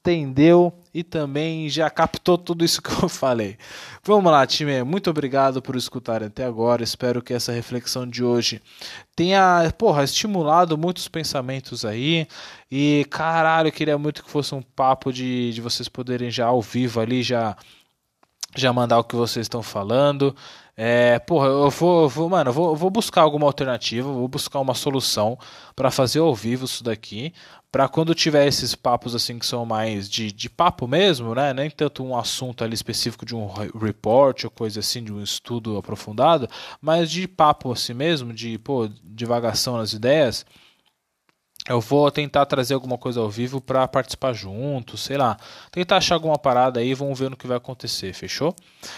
entendeu e também já captou tudo isso que eu falei. Vamos lá, time. Muito obrigado por escutar até agora. Espero que essa reflexão de hoje tenha, porra, estimulado muitos pensamentos aí. E caralho, eu queria muito que fosse um papo de, de vocês poderem já ao vivo ali já já mandar o que vocês estão falando. É, porra, eu vou, eu vou mano, eu vou, eu vou buscar alguma alternativa, vou buscar uma solução para fazer ao vivo isso daqui, para quando tiver esses papos assim que são mais de, de papo mesmo, né? Nem tanto um assunto ali específico de um report ou coisa assim, de um estudo aprofundado, mas de papo assim mesmo, de pô, divagação nas ideias. Eu vou tentar trazer alguma coisa ao vivo para participar junto, sei lá. Tentar achar alguma parada aí, vamos ver no que vai acontecer, fechou?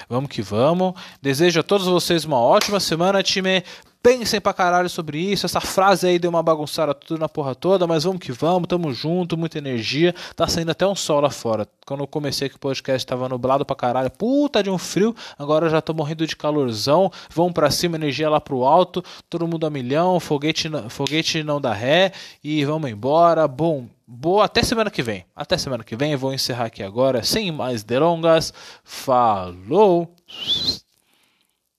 Vamos que vamos. Desejo a todos vocês uma ótima semana, time. Pensem pra caralho sobre isso. Essa frase aí deu uma bagunçada tudo na porra toda, mas vamos que vamos, tamo junto, muita energia. Tá saindo até um sol lá fora. Quando eu comecei que o podcast tava nublado pra caralho, puta de um frio, agora já tô morrendo de calorzão. Vamos pra cima, energia lá pro alto, todo mundo a milhão, foguete, foguete não dá ré e vamos embora. Bom, boa, até semana que vem. Até semana que vem, vou encerrar aqui agora, sem mais delongas. Falou!